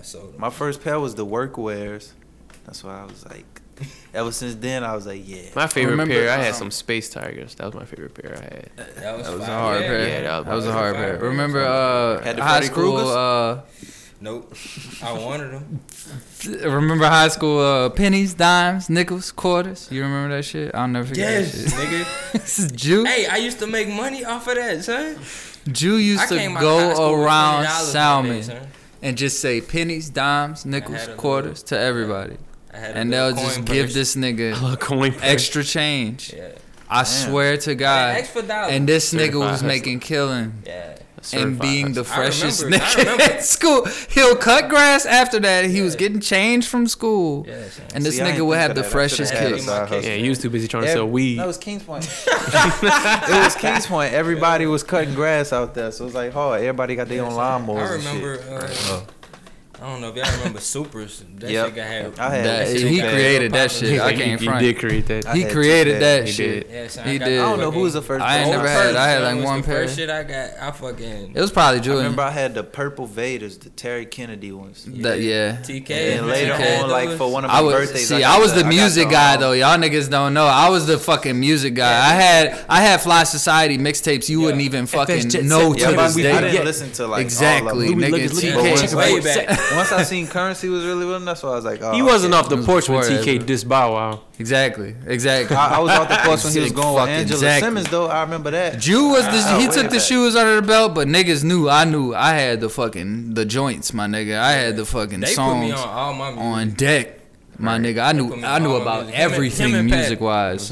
So. My first pair was the workwears. That's why I was like. Ever since then, I was like, yeah. My favorite remember, pair, I had um, some Space Tigers. That was my favorite pair I had. That was, that was a hard pair. Yeah, that was, that was a hard pair. pair. Remember, uh, high school, uh, Nope. I wanted them. Remember high school uh, pennies, dimes, nickels, quarters? You remember that shit? I'll never forget yes, that shit. nigga. this is Juul. Hey, I used to make money off of that, son. Juul used to go around Salmen day, and just say pennies, dimes, nickels, quarters little, to everybody. And they'll just purse. give this nigga extra change. Yeah. I Damn. swear to God. Hey, and this nigga was making killing. Yeah certified. and being the freshest nigga at school. He'll cut uh-huh. grass after that. He yeah. was getting changed from school, yeah, and this See, nigga would have the freshest kids. Yeah, he was too busy trying Every, to sell weed. That was Kings Point. it was Kings Point. Everybody was cutting grass out there, so it was like. Oh, everybody got their own lawnmowers. I remember. Uh, oh. I don't know if y'all remember Supras. That yep. shit got had. I had that, he created that shit. I can't front. He did create that. He created that, shit. Yeah, so he did. I don't know who was the first. I ain't never had. I had like one pair. First shit I got. I fucking. It was probably Julian. I remember I had the purple Vaiders, the Terry Kennedy ones. Yeah. That yeah. TK. And later TK on, like for one of my I was, birthdays. See, I, was the, music guy um, though. Y'all niggas don't know. I was the fucking music guy. I had I had Fly Society mixtapes. You wouldn't even fucking know to this day. I didn't listen to like exactly niggas. TK. Once I seen Currency was really with him, that's why I was like, oh, he wasn't okay. off the porch when TK dissed Bow Wow. Exactly, exactly. I, I was off the porch when he was going with Angela exactly. Simmons though. I remember that. Juul was the, he took the shoes out of the belt, but niggas knew. I knew I had the fucking the joints, my nigga. I had the fucking they songs on, on deck. My right. nigga, I knew I knew about everything music wise.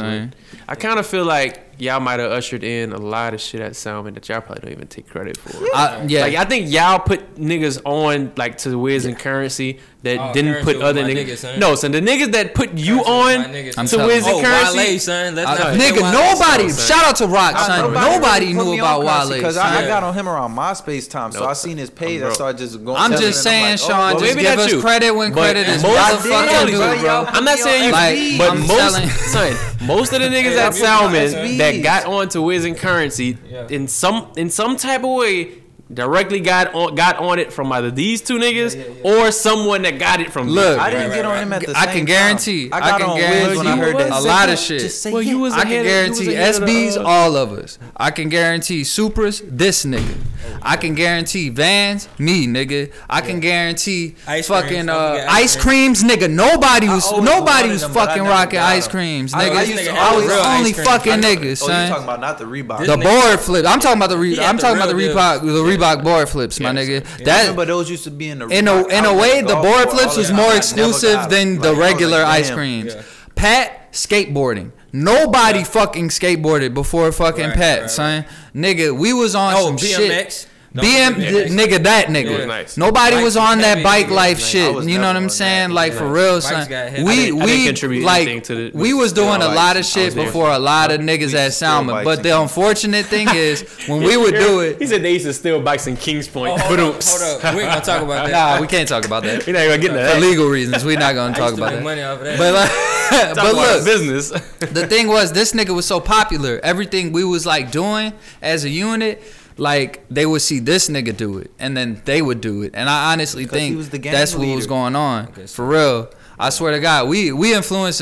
I kind of feel like y'all might have ushered in a lot of shit at Soundman that y'all probably don't even take credit for. I, yeah, like I think y'all put niggas on like to Wiz yeah. and Currency that oh, didn't put other niggas. niggas no, son, the niggas that put you currency on to Wiz and oh, Currency. Wale, son. Let's I, not nigga, nobody. Son. Shout out to Rock, I, son. Nobody, nobody knew about Wale because I. I, got on him around MySpace time, so. I seen his page. I just going. I'm just saying, oh, Sean, just give us credit when credit is motherfucking due, bro. I'm not saying you, but most, son, most of the niggas that Salmen that got onto Wiz and Currency yeah. in some in some type of way directly got on got on it from either these two niggas yeah, yeah, yeah. or someone that got it from. Look, I didn't right, get right, on him at the I same can guarantee. Time. I, got I can on guarantee when I heard that. a lot of shit. Well, you was I can guarantee SBs, of, all of us. I can guarantee Supras, this nigga. I can guarantee Vans, me nigga. I can guarantee ice fucking uh, ice creams, nigga. Nobody was nobody was fucking rocking ice creams, nigga. I was only fucking niggas. Oh, you talking about not the Reebok? The board flip. I'm talking about the Reebok. I'm talking about the Reebok. The Reebok. Reebok board flips, my nigga. Yeah, that but those used to be in the in a in a way the board flips was more exclusive than the regular ice creams. Pat skateboarding. Nobody fucking skateboarded before fucking Pat, son. Nigga, we was on some shit. BM, nigga, that nigga. Nice. Nobody bike was on that bike life nice. shit. You know what I'm saying? That. Like for real, son. We we like the, we was doing a lot of shit before a lot of niggas at Salmen. But the unfortunate thing is when we would do it, he said they used to steal bikes in Kings Point. Oh, hold up. We're gonna talk about that. Nah, we can't talk about that. We're not gonna get that for legal reasons. We're not gonna talk about that. Money off that. But like, but look, business. The thing was, this nigga was so popular. Everything we was like doing as a unit like they would see this nigga do it and then they would do it and i honestly think was the gang that's what was going on guess for real I swear to God, we we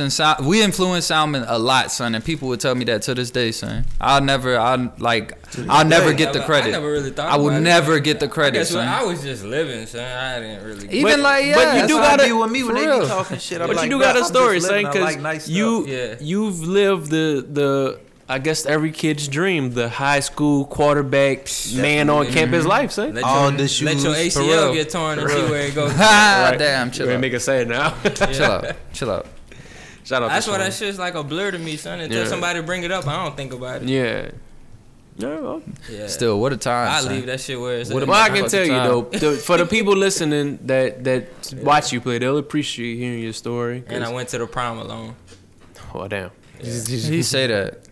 Sal- we influence Salmen a lot, son, and people would tell me that to this day, son. I'll never, I'll like, I'll never get the I credit. never really thought I would about it. never get the I credit, what, son. I was just living, son. I didn't really. Even But- like, yeah, but you do gotta- be with me when they be talking shit. I'm But like, you do got a story, son, because like nice you Yeah. you've lived the the I guess every kid's dream, the high school quarterback man on mm-hmm. campus life, son. Let All your, the let your shoes, for ACL get torn and see where it goes. Right. damn, chill You out. make it sad now. chill out, chill out. Shout out. That's to why that shit's like a blur to me, son. Until Yeah. somebody bring it up, I don't think about it. Yeah. No, Yeah. Still, what a time. I son. leave that shit where it's What at. well, I can tell you though, the, for the people listening that that watch you play, they'll appreciate hearing your story. And I went to the prom alone. oh damn. Did He say that.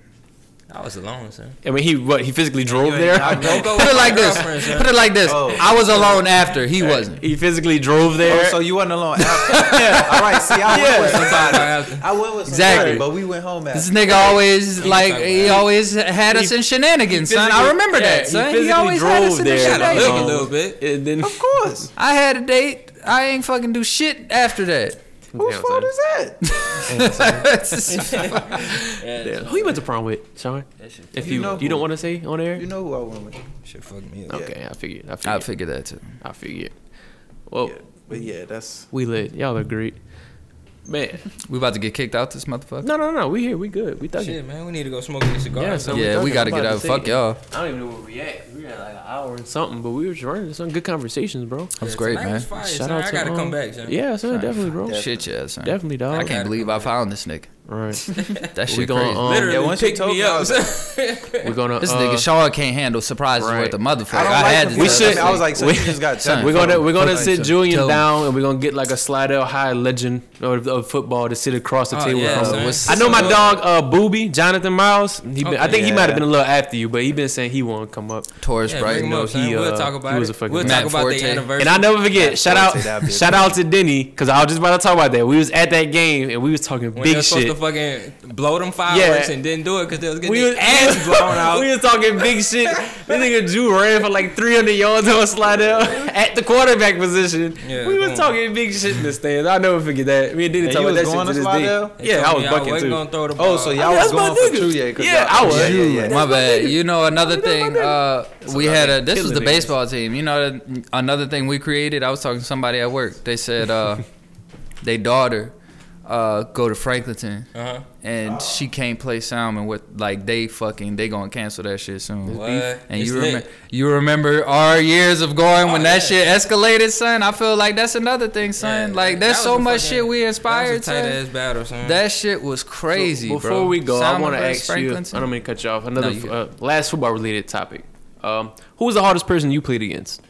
I was alone, son. I mean, he what? He physically drove there. not Don't go Put it like this. girlfriend. Put it like this. Oh. I was alone after. He wasn't. He physically drove there. Oh, so you wasn't alone. After. yeah. All right. See, I went with somebody. I went with Exactly. somebody, but we went home after. This nigga always like he about always had us He- in shenanigans, son. I remember yeah, that, son. He, physically always had us drove in there. Shenanigans. look a little bit. Of course. I had a date. I ain't fucking do shit after that. Whose Damn, fault son. is that? Yeah, Who you went to prom with, Sean? If You you know you don't want to say on air, You know who I went with. shit fucked me up. okay, I figured. I I figured. figured that too. I figured. Well, Yeah. But yeah, that's. we lit. Y'all agreed. Man, We about to get kicked out this motherfucker. no, no, no. We here. We good. We thugging. Shit, man, we need to go smoke these cigars. Yeah, Yeah, so- yeah, we I'm gotta get out. say Fuck y'all. I don't even know where we at. We had like an hour and something, but we were just running some good conversations, bro. That was great, man. Fire, Shout son. out I to gotta um, come back, son. Yeah, son, definitely, bro. Yeah. Shit, yeah, son. Definitely, dog. I can't believe I found this nigga. All right, That we shit gonna crazy. um, Literally Yeah, once you picked told me me, up. we're gonna. This uh, nigga Shaw can't handle surprises right. worth a motherfucker. I don't I, like had the to. We should- I was like, so we, just got. Son, we're gonna we're gonna sit. Julian down and we're gonna get like a Slidell High legend of, of football to sit across the Oh, table yeah, from. son. him. I know my dog uh, Booby Jonathan Miles. He been, I Okay. think he might have been a little after you, but he been saying he won't come up. Taurus Yeah, Bright. bring him know, up, son. he, we'll uh, talk about he was it. a fucking we'll Matt talk about Forte. the anniversary. And I never forget. Shout out, Forte, that'd be a shout out to Denny because I was just about to talk about that. We was at that game and we was talking big shit. To fucking blow them fireworks Yeah. and didn't do it because they was getting We their was, ass blown out. we was talking big shit. This nigga Drew ran for like 300 yards on a Slidell at the quarterback position. Yeah, we was boom. talking big shit in the stands. I'll never forget that. We didn't And talk about that going shit to to this day. Yeah, I was me bucking too. gonna throw the Oh, ball. so I y'all mean, was going for nigga. true, yeah? 'cause Yeah, I was. Yeah, yeah, yeah. My bad. You know another That's thing. Uh, we had a. This was the baseball team. You know another thing we created. I was talking to somebody at work. They said uh, they daughter uh, go to Franklinton Uh-huh. and she can't play Salmen with like they fucking they gonna cancel that shit soon. What? And It's you remember you remember our years of going when Oh, that yeah. shit escalated, son. I feel like that's another thing, son. Yeah, like that there's was so much fucking- shit we That inspired, was a son. battle, son. That shit was crazy, So, before bro. we go, I want to ask you. I don't mean to cut you off. Another No, you uh, last football related topic. Um, who was the hardest person you played against,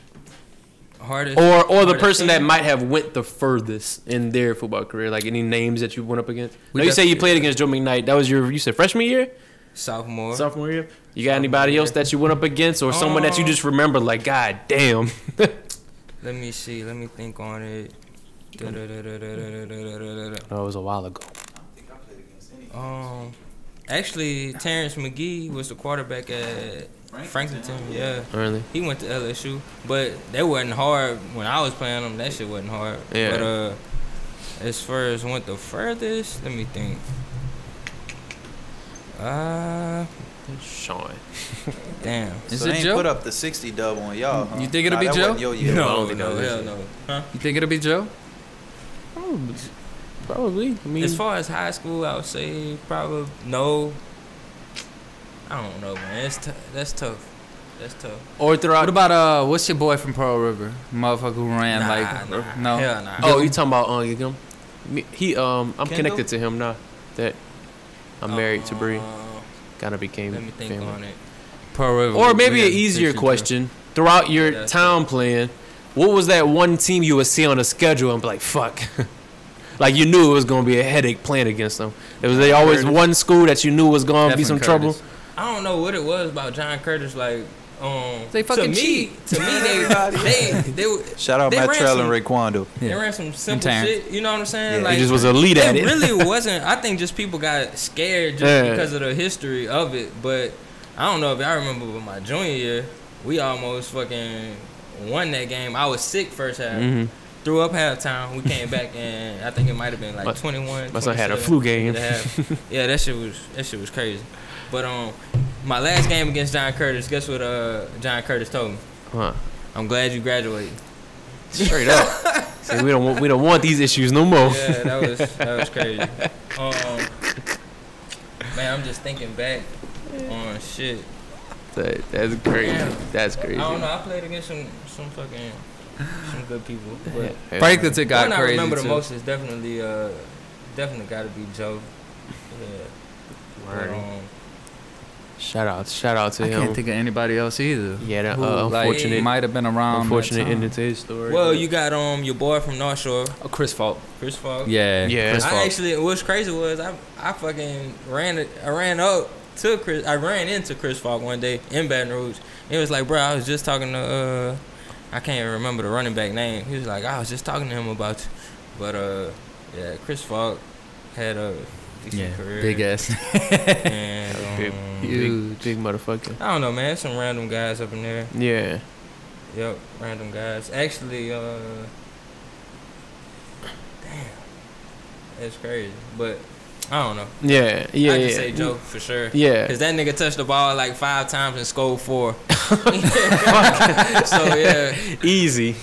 hardest or or the person team? that might have went the furthest in their football career? Like any names that you went up against? No, you say you played against Joe McKnight. That was your you said freshman year, sophomore, sophomore year. You got sophomore anybody year. else that you went up against, or um, someone that you just um, remember? Like God damn. let me see. Let me think on it. That was a while ago. Um, actually, Terrence McGee was the quarterback at Franklinton. Yeah, Really? he went to LSU, but that wasn't hard when I was playing them. That shit wasn't hard. Yeah. But uh, as far as went the furthest, let me think. Uh, Sean. damn. Is so it they ain't Joe? put up the 60 dub on y'all, huh? You think it'll be Joe? wasn't Your year. I No, no, hell no. Huh? You think it'll be Joe? Probably. Probably. I mean, As far as high school, I would say probably no. I don't know, man. It's t- that's tough. That's tough. or throughout. What about uh, what's your boy from Pearl River? Motherfucker who ran Nah, like nah. no. Hell nah. Oh, you talking about uh, him? Me- He um, I'm Kendall? connected to him now. That I'm married to Bree. Uh, Kind of became Let me think family. on it. Pearl River. Or maybe an easier pictures, question. Throughout your That's town playing, what was that one team you would see on the schedule and be like, fuck? like you knew it was gonna be a headache playing against them. It was there always one school that you knew was gonna be some Curtis. trouble. I don't know what it was about John Curtis. Like um, They to fucking me, cheat. to me, they they they, were- Shout out They Matt ran Trell and Raquando. they Yeah. ran some simple shit. You know what I'm saying? Yeah, he like He just was elite at it it. really wasn't. I think just people got scared just Yeah. because of the history of it. But I don't know if y'all remember, but my junior year, we almost fucking won that game. I was sick first half. hmm Threw up halftime. We came back and I think it might have been like My- 21. my son had a flu game. at the half. yeah, that shit was that shit was crazy. But um, my last game against John Curtis, guess what? Uh, John Curtis told me. Huh. I'm glad you graduated. Straight up. See, we don't want, we don't want these issues no more. Yeah, that was that was crazy. Um, man, I'm just thinking back on shit. That, that's crazy. Yeah. That's crazy. I don't know. I played against some some fucking some good people. But Yeah. Franklinton got one I remember too. the most is definitely uh definitely got to be Joe. Yeah. But, Word. um, Shout out, shout out to I him. I can't think of anybody else either. yeah, that Who, uh, like, unfortunate, might have been around. unfortunate that time. ending to his story. well, you got um your boy from North Shore, Oh, Chris Falk. Chris Fogg. Yeah, Yeah. Chris I Falk. actually what's crazy was I I fucking ran I ran up to Chris I ran into Chris Falk one day in Baton Rouge. It was like, bro, I was just talking to uh I can't even remember the running back name. He was like, I was just talking to him about you. But uh yeah, Chris Falk had a decent yeah, career. big ass. and big, um, Huge. big, big motherfucker. I don't know, man. Some random guys up in there. Yeah. Yep, random guys. Actually, uh, damn, that's crazy. But I don't know. Yeah, yeah, I yeah. say Joe for sure. Yeah. Cause that nigga touched the ball like five times and scored four. so yeah, Easy.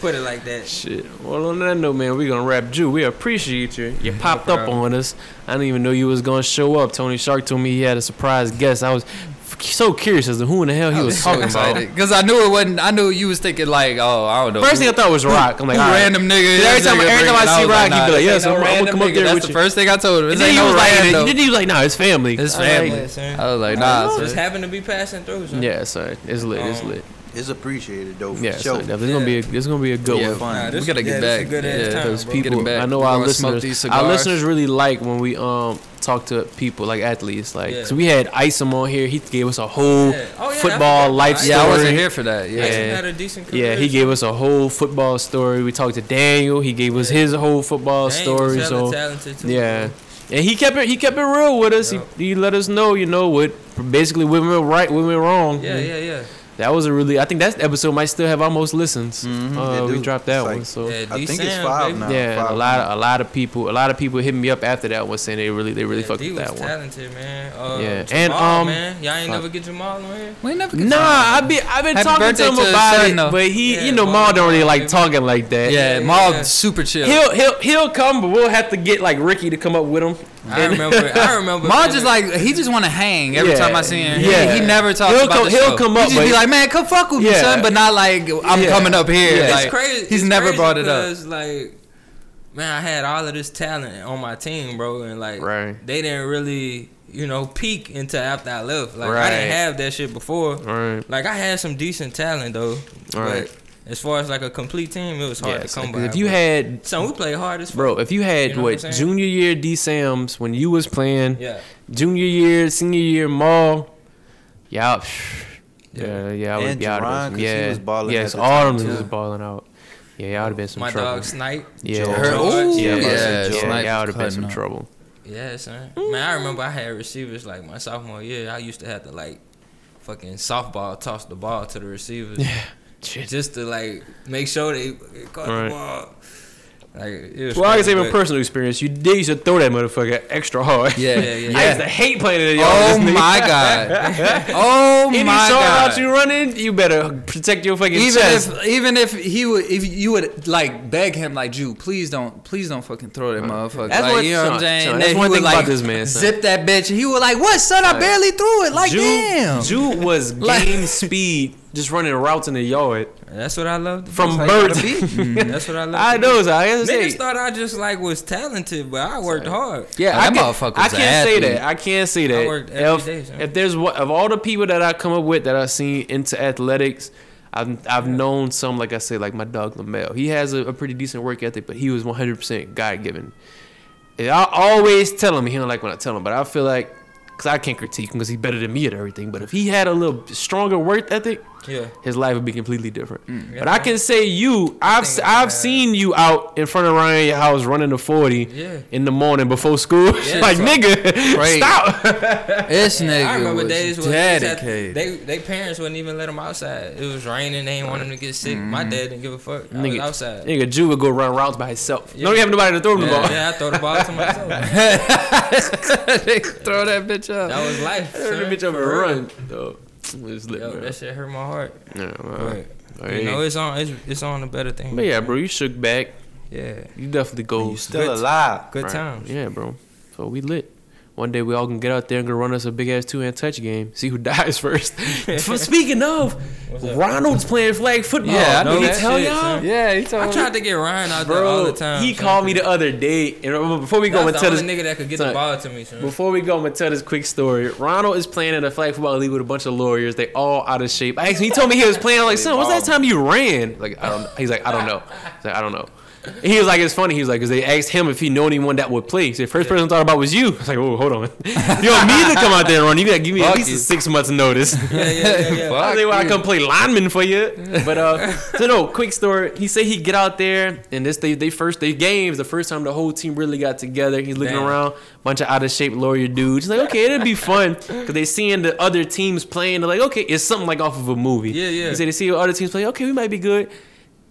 put it like that. Shit. Well, on that note, man, we gonna wrap. Juul, we appreciate you. You popped up on us. I didn't even know you was gonna show up. Tony Sharpe told me he had a surprise guest. I was f- so curious as to who in the hell he I was, so talking about. because I knew it wasn't. I knew you was thinking like, oh, I don't know. First thing I thought was Rock. I'm like, who all right. random nigga. Every this time- nigga every time I see Rock, he nah, be like, this yes, no I'm- I'm gonna random come up nigga. there That's with the you. first thing I told him. And then ain't he was like, random. then he was like, nah, it's family. It's family. I was like, nah. know. son. Just happened to be passing through. Son. yeah, son, it's lit. It's lit. It's appreciated though. For Yeah, sure. son, there's gonna be a, there's gonna be a good Yeah, one. fun. Nah, we gotta yeah, get this a back. good yeah, time, Because people, back. I know We our listeners, our listeners really like when we um talk to people like athletes. Like, Yeah. so we had Isom on here. He gave us a whole Yeah. Oh, yeah, football life story. Yeah, I wasn't here for that. Yeah. Yeah. Had a decent career. Yeah, he gave us a whole football story. We talked to Daniel. He gave us Yeah. his whole football Dang, story. So talented too, yeah, bro. and he kept it. He kept it real with us. Yup. He, he let us know, you know, what basically we went right, we went wrong. Yeah, yeah, yeah. That was a really. I think that episode might still have almost listens. Mhm, uh, we dropped that It's one. like- So Yeah, I D think it's five baby. now. yeah, five a lot, now. of, a lot of people, a lot of people hit me up after that one saying they really, they really yeah, fucked D with was that one. talented, man. Uh, Yeah, Jamal, and, um, man, y'all ain't fuck. never get Jamal on here. We never. Nah, I be I've been Happy talking to him to about son, it, though. but he, Yeah, you know, Maul Maul don't really like baby. talking like that. Yeah, Yeah, Maul yeah. super chill. He'll he'll he'll come, but we'll have to get like Ricky to come up with him. I remember. I remember. Maul just like he just want to hang every Yeah. time I see him. He- Yeah. he, never talks He'll about come- the he'll show. come He just be like, man, come fuck with me, Yeah. son, but not like I'm Yeah. coming up here. Yeah. Like, it's crazy. He's it's never crazy brought it up. because, Like, man, I had all of this talent on my team, bro, and like, Right. they didn't really, you know, peak until after I left. Like, I didn't have that shit before. Right. Like, I had some decent talent though, Right. But as far as like a complete team, it was hard Yeah, to so, come 'cause by. if you had, son, we played hard as bro, if you had You know what what junior year D Sam's when you was playing, yeah, junior year, senior year Maul, y'all, yeah, yeah, I would And be out Jerron, of 'cause this. he Yeah, was balling yes, at the all time, of them too. was balling out. Yeah, y'all would have been some my trouble. dog Snipe. Yeah, Joe George. ooh, yeah, Yeah, yeah, Joe. Y'all would have been some up. trouble. Yeah, son. Man, I remember I had receivers like my sophomore year. I used to have to like fucking softball toss the ball to the receivers. Yeah, shit. Just to like make sure they caught Right. the ball. Like it was. Well, I can say from personal experience, you did used to throw that motherfucker extra hard. Yeah, Yeah, yeah. I used to hate playing it. Y'all Oh my god. Oh Any my short god. route you running, you better protect your fucking even chest. if even if he would if you would like beg him like Juul, please don't please don't fucking throw that motherfucker. That's like, what- you know what I'm saying? son, that's one thing about this man, son. zip that bitch. And he was like, "What, son? I barely threw it. Like, Juul, damn." Juul was game speed, just running routes in the yard That's what I love. from That's how you birth. gotta mm. That's what I love. I know, so I gotta say. Niggas thought I just like was talented, but I worked hard. Yeah, That I, can, motherfucker I was an can't say that. I can't say that. worked every if, day, if there's what of all the people that I come up with that I've seen into athletics, I've I've known some like I said, like my dog Lamel. He has a, a pretty decent work ethic, but he was 100 percent God given. I always tell him he don't like when I tell him, but I feel like because I can't critique him because he's better than me at everything. But if he had a little stronger work ethic, Yeah. his life would be completely different. Mm. But I can say you, I've think I've I- seen you out in front of Ryan your house running the forty Yeah. in the morning before school. Yeah, like so- nigga, Crazy. stop. This nigga I remember was days when they, had- dedicated. they they parents wouldn't even let them outside. It was raining. They didn't want them to get sick. My Mm-hmm. dad didn't give a fuck. I Nigga, was outside. nigga, Juul would go run routes by himself. Yeah. Don't even have nobody to throw him the ball. Yeah, yeah, I throw the ball to myself. they throw that bitch up. That was life. Turn son. the bitch up and run. Yo, it's lit, Yo, bro. that shit hurt my heart. Yeah, But man. you know, it's on. It's, it's on a better thing. But yeah, bro, you shook back. Yeah. You definitely go. You still Good- alive. Good Right. times. Yeah, bro. So we lit. One day we all can get out there and go run us a big ass two hand touch game. See who dies first. For Speaking of, Ronald's playing flag football. Yeah, I did he that tell shit, y'all? son. Yeah, he told me. I me. tried to get Ryan out there all the time. he son. called me the other day, and before we go That's into the this, only nigga that could get son, the ball to me, son. Before we go, I'm gonna tell this quick story. Ronald is playing in a flag football league with a bunch of lawyers. They all out of shape. I asked him, he told me he was playing. I'm like, son, what's that time you ran? Like, I don't. He's like, I don't know. He's like, I don't know. And he was like, it's funny. He was like, because they asked him if he knew anyone that would play. So the first person I thought about was you. I was like, oh, hold on. you want me to come out there and run? You gotta give me at Fuck least a six months notice. Yeah, yeah, yeah, yeah. I was like, well, I come play lineman for you. But uh, so no, quick story. He said he get out there and this they they first they games the first time the whole team really got together. He's looking Damn. around, bunch of out of shape lawyer dudes. He's like, okay, it'll be fun because they seeing the other teams playing. They're like, okay, it's something like off of a movie. Yeah, yeah. He said they see other teams play. Okay, we might be good.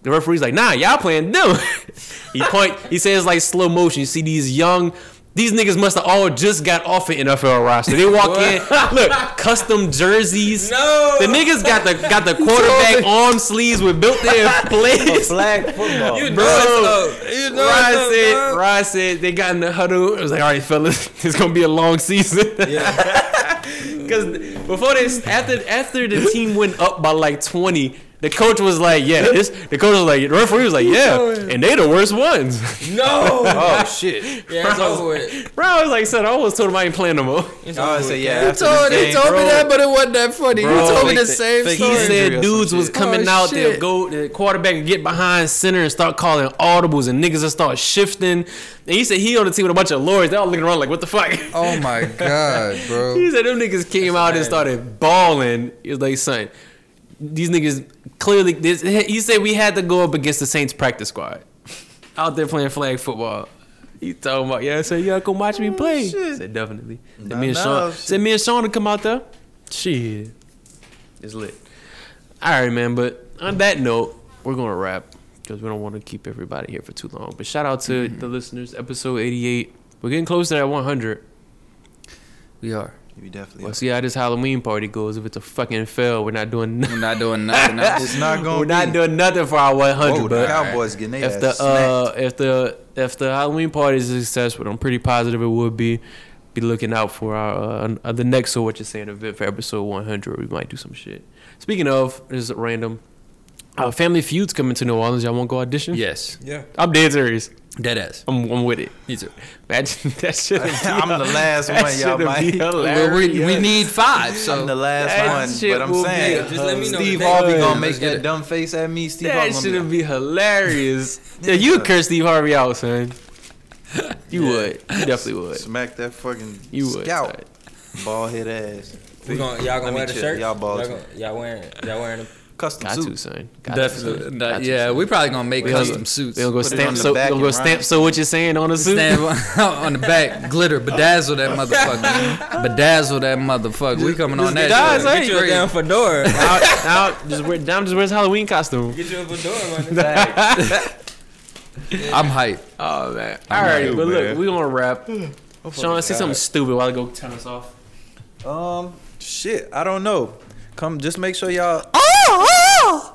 The referee's like, nah, y'all playing them. he point. He says like slow motion. You see these young. These niggas must have all just got off an NFL roster. They walk in, look, custom jerseys. No. The niggas got the got the quarterback arm sleeves with built-in plates. Flag football. You know Bro, it's up. You know Ryan it's said, up, bro. Ryan said they got in the huddle. It was like, all right, fellas, it's gonna be a long season. Yeah. Because before this, after after the team went up by like twenty, the coach was like, yeah, this. The coach was like, the referee was like, yeah, and they the worst ones. No. Oh, oh shit. Yeah, it's over with. Bro, I was like, son, I almost told him I ain't playing no more. It's Oh, over I with. say yeah. after told, he game, told me that, but it wasn't that funny. Bro, he told me the fake- same fake He said dudes was oh, coming Oh, out there, shit. go the quarterback and get behind center and start calling audibles, and niggas would start shifting. And he said he on the team with a bunch of lawyers. They all looking around like, what the fuck? Oh my god, bro. He said them niggas came out and started balling. He was like, son, these niggas clearly. This, he said we had to go up against the Saints practice squad out there playing flag football. He talking about yeah. I said y'all come watch me oh, play. shit. Said definitely. Said Nah, me and nah, Sean. shit. Said me and Sean to come out there. Shit, it's lit. All right, man. But on that note, we're gonna wrap because we don't want to keep everybody here for too long. But shout out to mm-hmm. the listeners. Episode eighty-eight. We're getting close to that one hundred. We are. You definitely. We'll see how this Halloween party goes. If it's a fucking fail, we're not doing We're nothing. not doing nothing. It's not gonna. We're not doing nothing for our one Whoa, hundred. the But Cowboys getting their if the uh, if the if the Halloween party is successful, I'm pretty positive it would be. Be looking out for our uh, the next so what you're saying event for episode 100. We might do some shit. Speaking of, this is random. Uh, Family Feud's coming to New Orleans. Y'all want to go audition? yes. Yeah. I'm dead serious. Dead ass. I'm, I'm with it. Me too. Imagine that shit. I'm the last one, y'all might. Be Well, we, we need five, I'm so the last That one, shit but I'm will be saying, Just let me know Steve Harvey gonna make that dumb face at me. Steve That Harvey should gonna be hilarious. yeah, you would curse Steve Harvey out, son. You Yeah. would. You definitely would. smack that fucking You would. scout, son. bald head ass. We gonna, y'all gonna me wear the shirt? Y'all balls. Y'all, gonna, y'all wearing, y'all wearing them. Custom Got to, suit. son. Got to, definitely. son. Got yeah, son. we probably gonna make We custom gonna- suits. We gonna go Put stamp on the so. We back gonna go stamp rhyme. so. What you're saying on the suit? Stand on the back, glitter, bedazzle that motherfucker, bedazzle that motherfucker. We coming on that. guys, shit. hey, Get you a damn fedora. now, now, just wear. Now, just wear his Halloween costume. Get you a fedora, man. I'm hyped. Oh man. I'm Alright, ready, but look, man. we gonna wrap. Sean, say something stupid while I go turn us off. Um, shit, I don't know. Come, just make sure y'all. Oh, oh! oh.